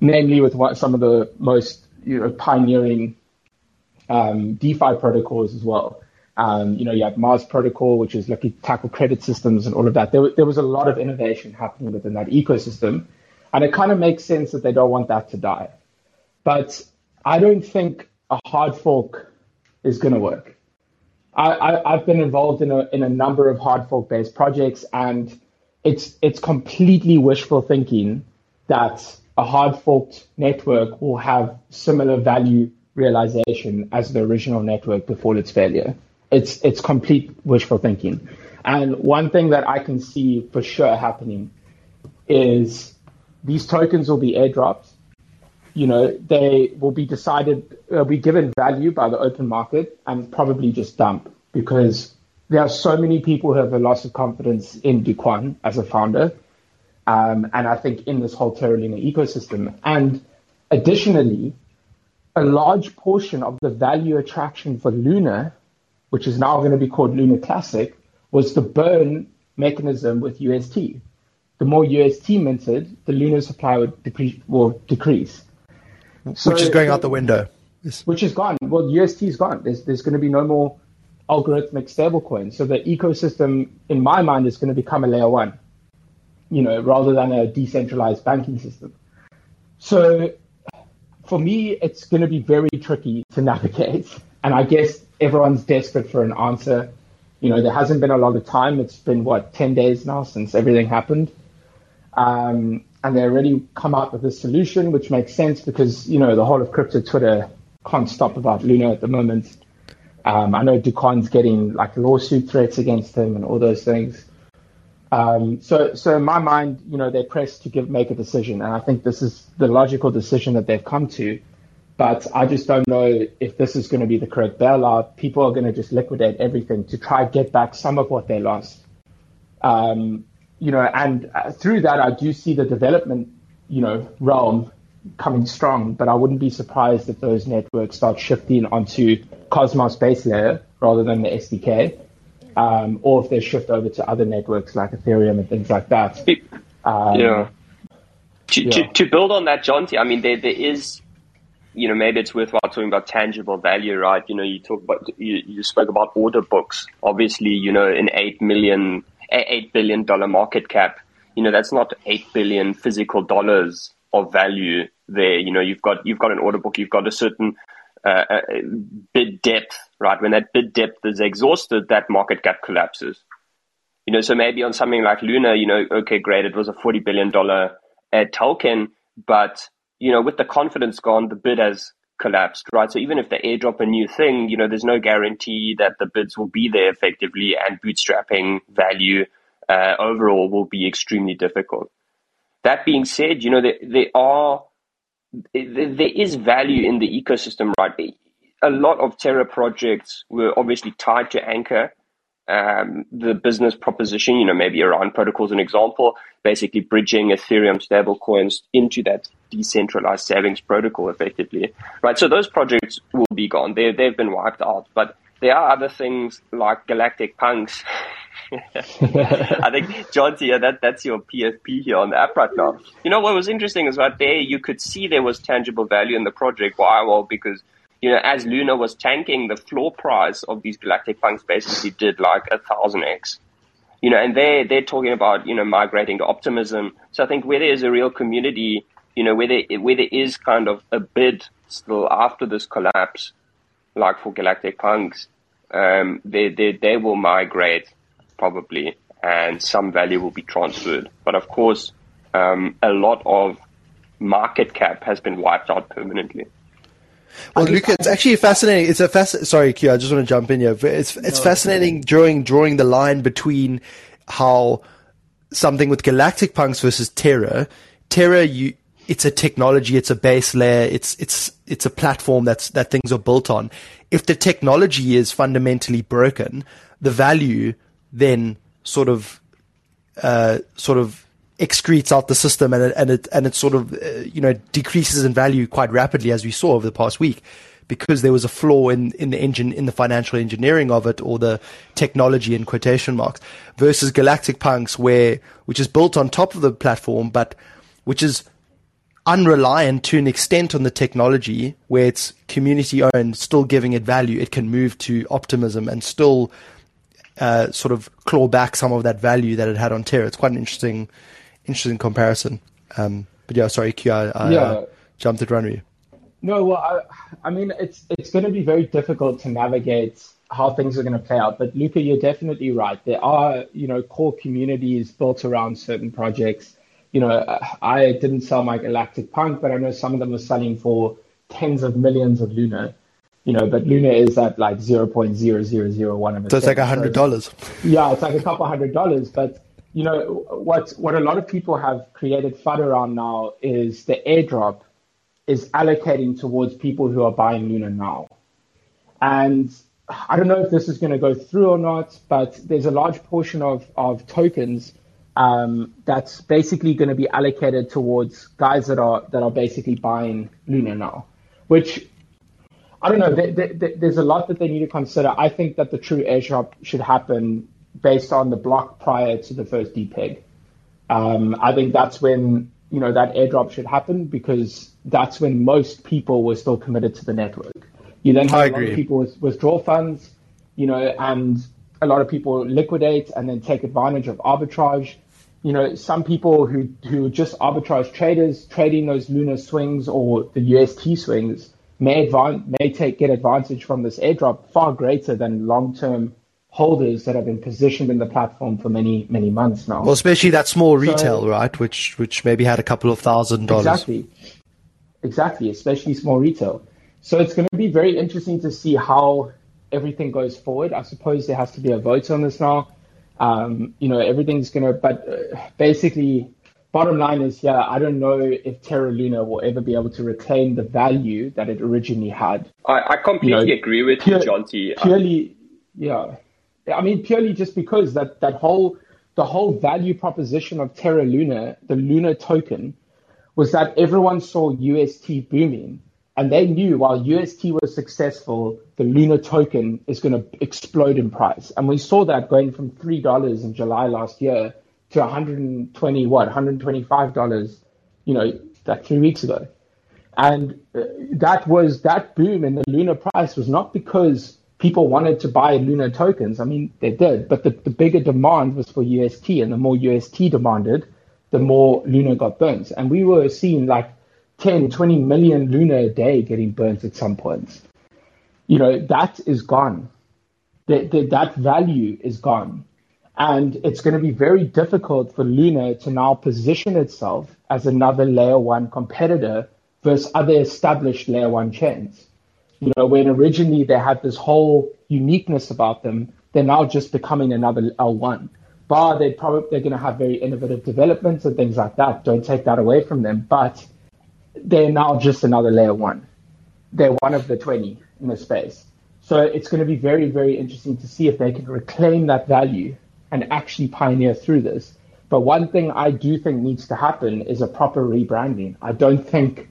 [SPEAKER 2] namely with what some of the most you know pioneering um, DeFi protocols as well. Um, you know, you have Mars Protocol, which is looking to tackle credit systems and all of that. There, there was a lot of innovation happening within that ecosystem. And it kind of makes sense that they don't want that to die. But I don't think a hard fork is going to work. I, have been involved in a, in a number of hard fork based projects, and it's, it's completely wishful thinking that a hard forked network will have similar value realization as the original network before its failure it's it's complete wishful thinking. And one thing that I can see for sure happening is these tokens will be airdropped. You know, they will be decided, will be given value by the open market and probably just dump because there are so many people who have a loss of confidence in Kwon as a founder. Um, and I think in this whole Terra Luna ecosystem. And additionally, a large portion of the value attraction for Luna which is now going to be called Luna Classic, was the burn mechanism with UST. The more UST minted, the Luna supply would depre- decrease.
[SPEAKER 1] So, which is going out the window.
[SPEAKER 2] Which is gone. Well, UST is gone. There's, there's going to be no more algorithmic stablecoins. So the ecosystem, in my mind, is going to become a layer one, you know, rather than a decentralized banking system. So for me, it's going to be very tricky to navigate. And I guess everyone's desperate for an answer. You know, there hasn't been a lot of time. It's been what ten days now since everything happened, um, and they already come out with a solution, which makes sense because you know the whole of crypto Twitter can't stop about Luna at the moment. Um, I know Do Kwon's getting like lawsuit threats against him and all those things. Um, so, so in my mind, you know, they're pressed to give make a decision, and I think this is the logical decision that they've come to. But I just don't know if this is going to be the correct bailout. People are going to just liquidate everything to try get back some of what they lost. Um, you know, and uh, through that, I do see the development, you know, realm coming strong. But I wouldn't be surprised if those networks start shifting onto Cosmos base layer rather than the SDK, um, or if they shift over to other networks like Ethereum and things like that.
[SPEAKER 3] Um, yeah. To, yeah. To, to build on that, John, I mean, there, there is you know, maybe it's worthwhile talking about tangible value, right? You know, you talk about, you, you spoke about order books. Obviously, you know, an eight million, eight billion dollar market cap, you know, that's not eight billion physical dollars of value there. You know, you've got, you've got an order book, you've got a certain, uh, uh bid depth, right? When that bid depth is exhausted, that market cap collapses. You know, so maybe on something like Luna, you know, okay, great, it was a $40 billion uh, token, but you know, with the confidence gone, the bid has collapsed, right? So even if they airdrop a new thing, you know, there's no guarantee that the bids will be there effectively and bootstrapping value uh, overall will be extremely difficult. That being said, you know, there, there are, there is value in the ecosystem, right? A lot of Terra projects were obviously tied to Anchor um, the business proposition, you know, maybe around protocols, an example, basically bridging Ethereum stablecoins into that decentralized savings protocol effectively, right? So those projects will be gone. They, they've been wiped out, but there are other things like Galactic Punks. I think, John, yeah, that, that's your PFP here on the app right now. You know, what was interesting is right there, you could see there was tangible value in the project. Why? Well, because you know, as Luna was tanking, the floor price of these galactic punks basically did like a thousand X. You know, and they're they're talking about, you know, migrating to optimism. So I think where there is a real community, you know, where there, where there is kind of a bid still after this collapse, like for galactic punks, um, they, they, they will migrate probably and some value will be transferred. But of course, um, a lot of market cap has been wiped out permanently.
[SPEAKER 1] Well, Luca, it's actually fascinating. It's a fasc- Sorry, Q. I just want to jump in here. It's it's no, fascinating drawing drawing the line between how something with Galactic Punks versus Terra. Terra, you it's a technology, it's a base layer, it's it's it's a platform that's that things are built on. If the technology is fundamentally broken, the value then sort of uh, sort of excretes out the system and it, and it and it sort of uh, you know decreases in value quite rapidly as we saw over the past week because there was a flaw in, in the engine in the financial engineering of it or the technology in quotation marks versus Galactic Punks where which is built on top of the platform but which is unreliant to an extent on the technology where it's community owned, still giving it value, it can move to optimism and still uh, sort of claw back some of that value that it had on Terra. It's quite an interesting, interesting comparison. Um, but yeah, sorry, Q, I, I yeah. uh, jumped at run you.
[SPEAKER 2] No, well, I, I mean, it's it's going to be very difficult to navigate how things are going to play out. But Luca, you're definitely right. There are, you know, core communities built around certain projects you know, I didn't sell my Galactic Punk, but I know some of them are selling for tens of millions of Luna. You know, but Luna is at like zero point zero zero zero one of
[SPEAKER 1] a. So it's like a hundred dollars.
[SPEAKER 2] Yeah, it's like a couple hundred dollars. But you know what? What a lot of people have created fun around now is the airdrop is allocating towards people who are buying Luna now, and I don't know if this is going to go through or not, but there's a large portion of of tokens um, that's basically going to be allocated towards guys that are that are basically buying Luna now, which I don't know. They, they, there's a lot that they need to consider. I think that the true airdrop should happen based on the block prior to the first depeg. Um, I think that's when you know that airdrop should happen because that's when most people were still committed to the network. You then have I a lot of people withdraw funds, you know, and a lot of people liquidate and then take advantage of arbitrage you know, some people who who just arbitrage traders trading those Luna swings or the UST swings may advan- may take get advantage from this airdrop far greater than long term holders that have been positioned in the platform for many many months now.
[SPEAKER 1] Well, especially that small retail, so, right? Which which maybe had a couple of thousand dollars.
[SPEAKER 2] Exactly, exactly. Especially small retail. So it's going to be very interesting to see how everything goes forward. I suppose there has to be a vote on this now. Um, you know, everything's gonna. But uh, basically, bottom line is, yeah, I don't know if Terra Luna will ever be able to retain the value that it originally had.
[SPEAKER 3] I, I completely you know, agree with pure, you, John
[SPEAKER 2] T. Purely, yeah. I mean, purely just because that that whole the whole value proposition of Terra Luna, the Luna token, was that everyone saw UST booming and they knew while UST was successful, the Luna token is going to explode in price. And we saw that going from $3 in July last year to 120, what, $125, you know, that three weeks ago. And uh, that was, that boom in the Luna price was not because people wanted to buy Luna tokens. I mean, they did, but the, the bigger demand was for UST. And the more UST demanded, the more Luna got burnt. And we were seeing like 10, 20 million Luna a day getting burnt at some point. You know, that is gone. That, that, that value is gone. And it's going to be very difficult for Luna to now position itself as another layer one competitor versus other established layer one chains. You know, when originally they had this whole uniqueness about them, they're now just becoming another L1. Bar, they probably they're going to have very innovative developments and things like that. Don't take that away from them, but they're now just another layer one. They're one of the 20 in the space. So it's going to be very, very interesting to see if they can reclaim that value and actually pioneer through this. But one thing I do think needs to happen is a proper rebranding. I don't think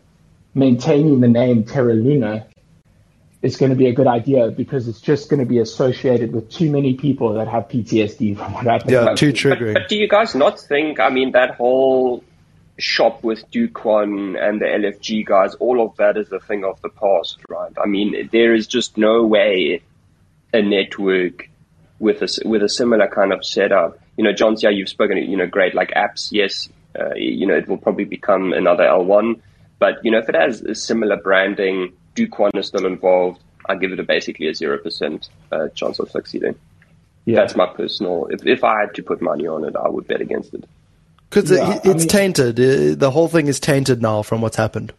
[SPEAKER 2] maintaining the name Terra Luna is going to be a good idea because it's just going to be associated with too many people that have PTSD from what happened.
[SPEAKER 1] Yeah, too triggering.
[SPEAKER 3] But, but do you guys not think, I mean, that whole shop with Do Kwon and the LFG guys, all of that is a thing of the past, right? I mean, there is just no way a network with a, with a similar kind of setup. You know, John, yeah, you've spoken, you know, great, like apps, yes, uh, you know, it will probably become another L1. But, you know, if it has a similar branding, Do Kwon is still involved, I give it a basically a 0% uh, chance of succeeding. Yeah. That's my personal, if, if I had to put money on it, I would bet against it.
[SPEAKER 1] Because yeah, it's I mean, tainted. Uh, the whole thing is tainted now from what's happened.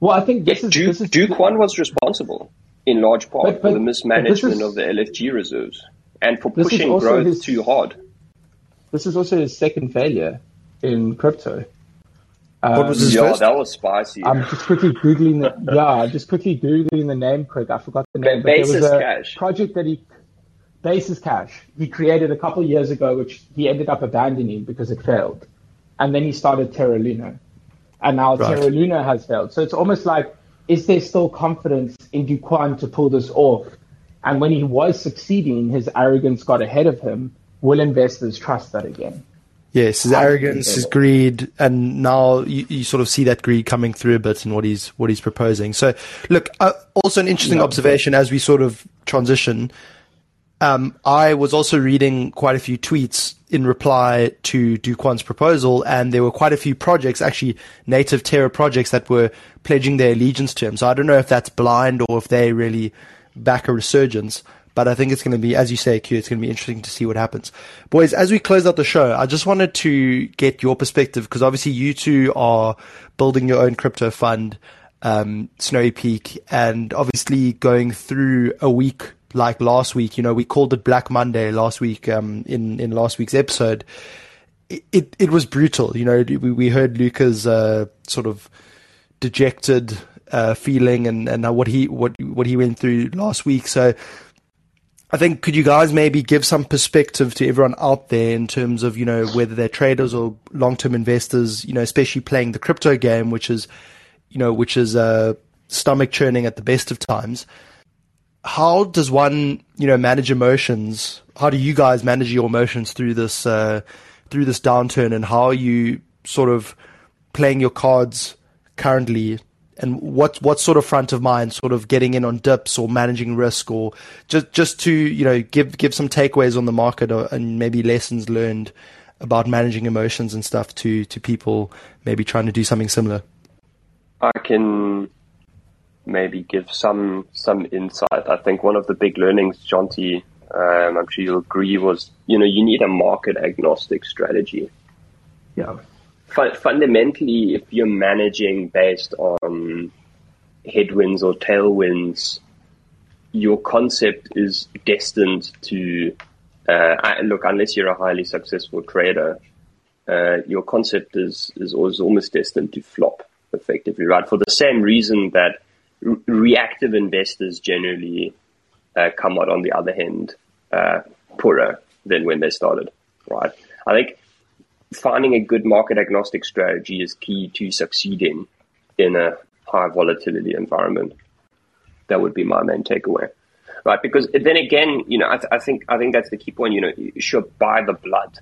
[SPEAKER 2] Well, I think this is,
[SPEAKER 3] Duke,
[SPEAKER 2] this is
[SPEAKER 3] Do Kwon was responsible in large part but, but, for the mismanagement is, of the LFG reserves and for pushing growth his, too hard.
[SPEAKER 2] This is also his second failure in crypto.
[SPEAKER 1] Um, what was his
[SPEAKER 3] yeah,
[SPEAKER 1] first?
[SPEAKER 3] that was spicy.
[SPEAKER 2] I'm just quickly googling the yeah, just quickly googling the name quick. I forgot the name.
[SPEAKER 3] But Basis there was a Cash.
[SPEAKER 2] project that he Basis Cash he created a couple of years ago, which he ended up abandoning because it failed, and then he started Terra Luna, and now right. Terra Luna has failed. So it's almost like, is there still confidence in Kwon to pull this off? And when he was succeeding, his arrogance got ahead of him. Will investors trust that again?
[SPEAKER 1] Yes, his arrogance, his greed, and now you, you, sort of see that greed coming through a bit in what he's what he's proposing. So, look, uh, also an interesting observation as we sort of transition. Um, I was also reading quite a few tweets in reply to Kwon's proposal, and there were quite a few projects, actually native Terra projects, that were pledging their allegiance to him. So I don't know if that's blind or if they really back a resurgence. But I think it's going to be, as you say, Q, it's going to be interesting to see what happens. Boys, as we close out the show, I just wanted to get your perspective because obviously you two are building your own crypto fund, um, Snowy Peak, and obviously going through a week like last week. You know, we called it Black Monday last week um, in in last week's episode. It, it, it was brutal. You know, we we heard Luca's uh, sort of dejected uh, feeling and and what he what what he went through last week. So I think could you guys maybe give some perspective to everyone out there in terms of you know whether they're traders or long term investors, you know, especially playing the crypto game, which is you know which is uh, stomach churning at the best of times. How does one you know manage emotions? How do you guys manage your emotions through this uh, through this downturn, and how are you sort of playing your cards currently and what what sort of front of mind, sort of getting in on dips or managing risk, or just just to you know give give some takeaways on the market or, and maybe lessons learned about managing emotions and stuff to to people maybe trying to do something similar.
[SPEAKER 3] I can maybe give some some insight. I think one of the big learnings, Jonty, um, I'm sure you'll agree, was you know you need a market agnostic strategy.
[SPEAKER 2] Yeah
[SPEAKER 3] fundamentally, if you're managing based on headwinds or tailwinds, your concept is destined to uh, look. Unless you're a highly successful trader, uh, your concept is is almost destined to flop effectively, right? For the same reason that re- reactive investors generally uh, come out on the other hand uh, poorer than when they started, right? I think finding a good market agnostic strategy is key to succeeding in a high volatility environment. That would be my main takeaway, right? Because then again, you know, I, th- I think I think that's the key point. You know, you should buy the blood,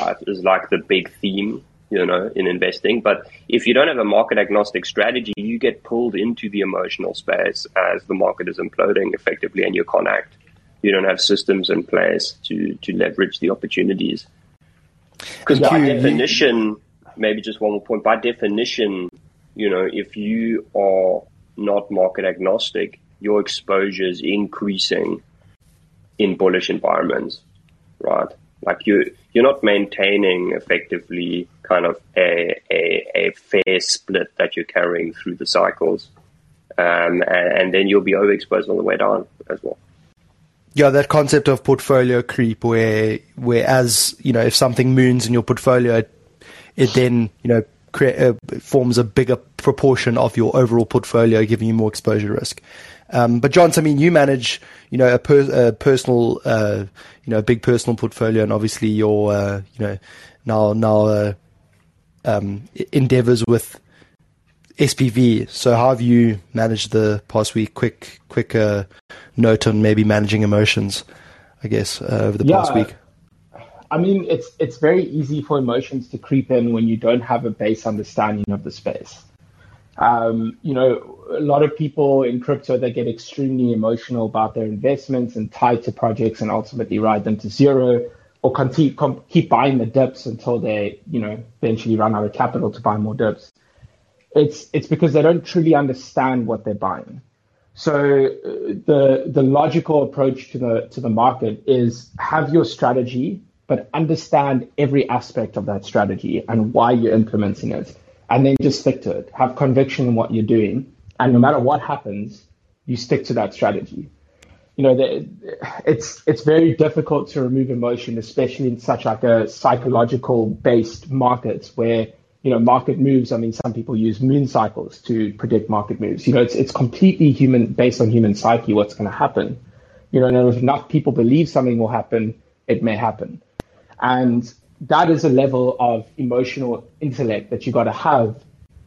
[SPEAKER 3] right? Is like the big theme, you know, in investing. But if you don't have a market agnostic strategy, you get pulled into the emotional space as the market is imploding effectively, and you can't act. You don't have systems in place to to leverage the opportunities. Because by definition, maybe just one more point. By definition, you know, if you are not market agnostic, your exposure is increasing in bullish environments, right? Like you, you're not maintaining effectively kind of a, a, a fair split that you're carrying through the cycles. Um, and, and then you'll be overexposed on the way down as well
[SPEAKER 1] yeah, that concept of portfolio creep, where as you know, if something moons in your portfolio, it, it then you know create, uh, forms a bigger proportion of your overall portfolio, giving you more exposure risk. Um, but John, I mean, you manage, you know, a, per, a personal, uh, you know, a big personal portfolio, and obviously your, uh, you know, now now uh, um, endeavors with SPV. So how have you managed the past week? Quick, quick uh, note on maybe managing emotions, I guess, uh, over the yeah, past week.
[SPEAKER 2] I mean, it's it's very easy for emotions to creep in when you don't have a base understanding of the space. Um, you know, a lot of people in crypto they get extremely emotional about their investments and tied to projects and ultimately ride them to zero or continue, com- keep buying the dips until they, you know, eventually run out of capital to buy more dips it's it's because they don't truly understand what they're buying. So uh, the the logical approach to the to the market is have your strategy but understand every aspect of that strategy and why you're implementing it, and then just stick to it. Have conviction in what you're doing, and no matter what happens, you stick to that strategy. You know, it's it's very difficult to remove emotion, especially in such like a psychological based market where you know market moves. I mean, some people use moon cycles to predict market moves. You know, it's it's completely human based on human psyche what's going to happen. You know, if enough people believe something will happen, it may happen. And that is a level of emotional intellect that you got to have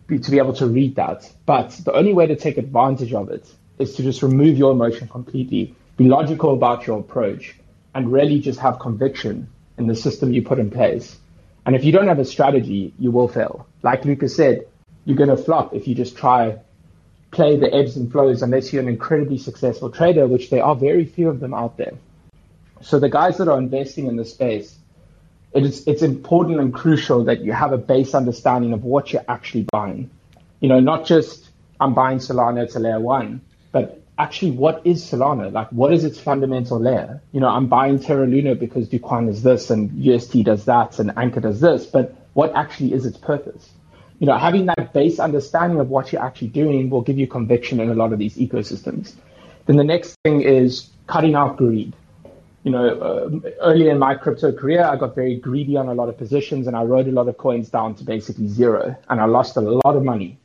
[SPEAKER 2] to be able to read that. But the only way to take advantage of it is to just remove your emotion completely, be logical about your approach, and really just have conviction in the system you put in place. And if you don't have a strategy, you will fail. Like Lucas said, you're going to flop if you just try play the ebbs and flows unless you're an incredibly successful trader, which there are very few of them out there. So the guys that are investing in the space, it's it's important and crucial that you have a base understanding of what you're actually buying. You know, not just I'm buying Solana, a layer one, but actually what is Solana? Like what is its fundamental layer? You know, I'm buying Terra Luna because Do Kwon is this and UST does that and Anchor does this, but what actually is its purpose? You know, having that base understanding of what you're actually doing will give you conviction in a lot of these ecosystems. Then the next thing is cutting out greed you know, uh, early in my crypto career, I got very greedy on a lot of positions and I wrote a lot of coins down to basically zero and I lost a lot of money.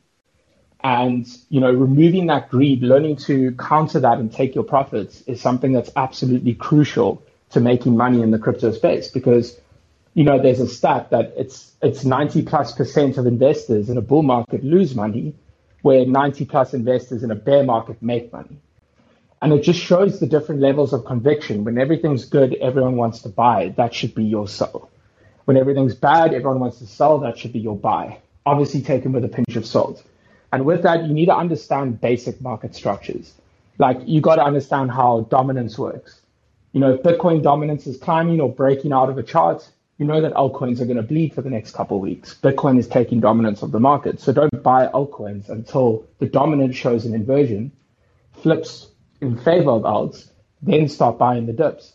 [SPEAKER 2] And, you know, removing that greed, learning to counter that and take your profits is something that's absolutely crucial to making money in the crypto space because, you know, there's a stat that it's, it's 90 plus percent of investors in a bull market lose money where 90 plus investors in a bear market make money. And it just shows the different levels of conviction. When everything's good, everyone wants to buy. That should be your sell. When everything's bad, everyone wants to sell. That should be your buy. Obviously taken with a pinch of salt. And with that, you need to understand basic market structures. Like you got to understand how dominance works. You know, if Bitcoin dominance is climbing or breaking out of a chart, you know that altcoins are going to bleed for the next couple of weeks. Bitcoin is taking dominance of the market. So don't buy altcoins until the dominance shows an inversion, flips in favor of alts, then start buying the dips.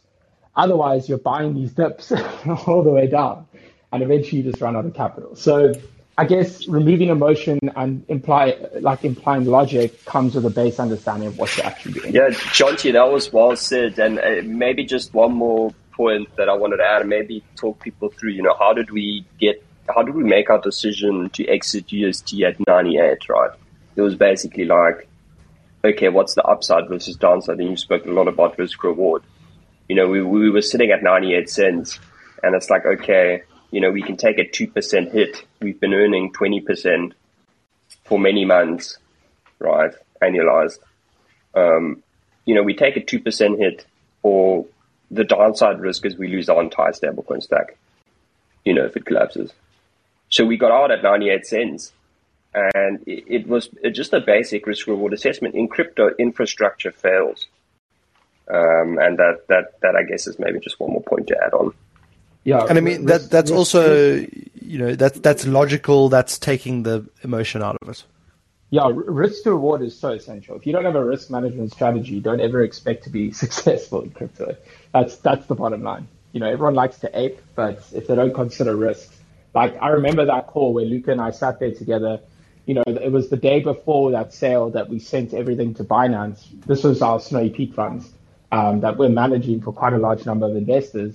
[SPEAKER 2] Otherwise, you're buying these dips all the way down, and eventually you just run out of capital. So, I guess removing emotion and imply like implying logic comes with a base understanding of what you're actually doing.
[SPEAKER 3] Yeah, Jonty, that was well said, and uh, maybe just one more point that I wanted to add, and maybe talk people through. You know, how did we get? How did we make our decision to exit UST at 98? Right, it was basically like okay, what's the upside versus downside? And you spoke a lot about risk reward. You know, we, we were sitting at 98 cents and it's like, okay, you know, we can take a 2% hit. We've been earning 20% for many months, right? Annualized. Um, you know, we take a 2% hit or the downside risk is we lose our entire stablecoin stack, you know, if it collapses. So we got out at 98 cents and it, was just a basic risk reward assessment. In crypto, infrastructure fails, um, and that that that I guess is maybe just one more point to add on.
[SPEAKER 1] Yeah, and I mean that that's also you know that that's logical. That's taking the emotion out of it.
[SPEAKER 2] Yeah, risk to reward is so essential. If you don't have a risk management strategy, don't ever expect to be successful in crypto. That's that's the bottom line. You know, everyone likes to ape, but if they don't consider risks, like I remember that call where Luca and I sat there together you know, it was the day before that sale that we sent everything to Binance. This was our Snowy Peak funds um, that we're managing for quite a large number of investors.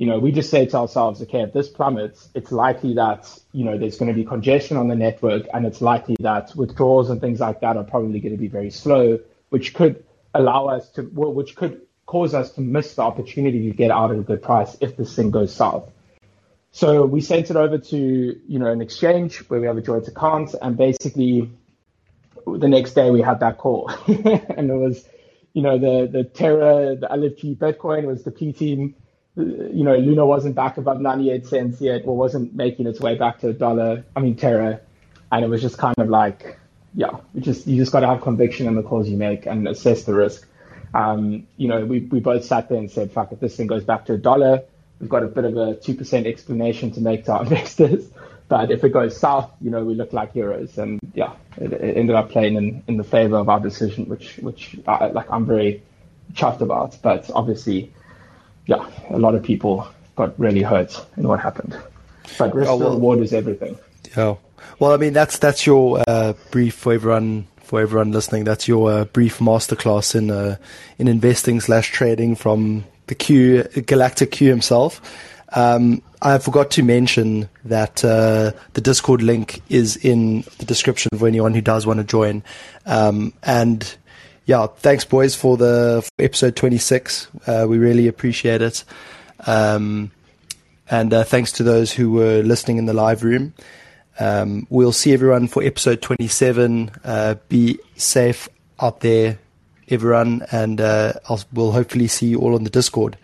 [SPEAKER 2] You know, we just say to ourselves, okay, if this plummets, it's likely that, you know, there's going to be congestion on the network and it's likely that withdrawals and things like that are probably going to be very slow, which could allow us to, well, which could cause us to miss the opportunity to get out at a good price if this thing goes south. So we sent it over to, you know, an exchange where we have a joint account and basically the next day we had that call and it was, you know, the, the Terra, the LFG Bitcoin was depleting. You know, Luna wasn't back above 98 cents yet or wasn't making its way back to a dollar. I mean, Terra. And it was just kind of like, yeah, you just, you just got to have conviction in the calls you make and assess the risk. Um, you know, we, we both sat there and said, fuck, if this thing goes back to a dollar, we've got a bit of a 2% explanation to make to our investors. But if it goes south, you know, we look like heroes. And yeah, it, it ended up playing in, in the favor of our decision, which, which I, like I'm very chuffed about. But obviously, yeah, a lot of people got really hurt in what happened. But risk
[SPEAKER 1] Oh, well-
[SPEAKER 2] reward is everything.
[SPEAKER 1] Yeah. Well, I mean, that's that's your uh, brief for everyone for everyone listening. That's your uh, brief masterclass in uh, in investing slash trading from the Q Galactic Q himself. Um, I forgot to mention that uh, the Discord link is in the description for anyone who does want to join. Um, and yeah, thanks, boys, for the for episode twenty six. Uh, we really appreciate it. Um, and uh, thanks to those who were listening in the live room. Um, we'll see everyone for episode 27. Uh, be safe out there, everyone, and uh, I'll, we'll hopefully see you all on the Discord.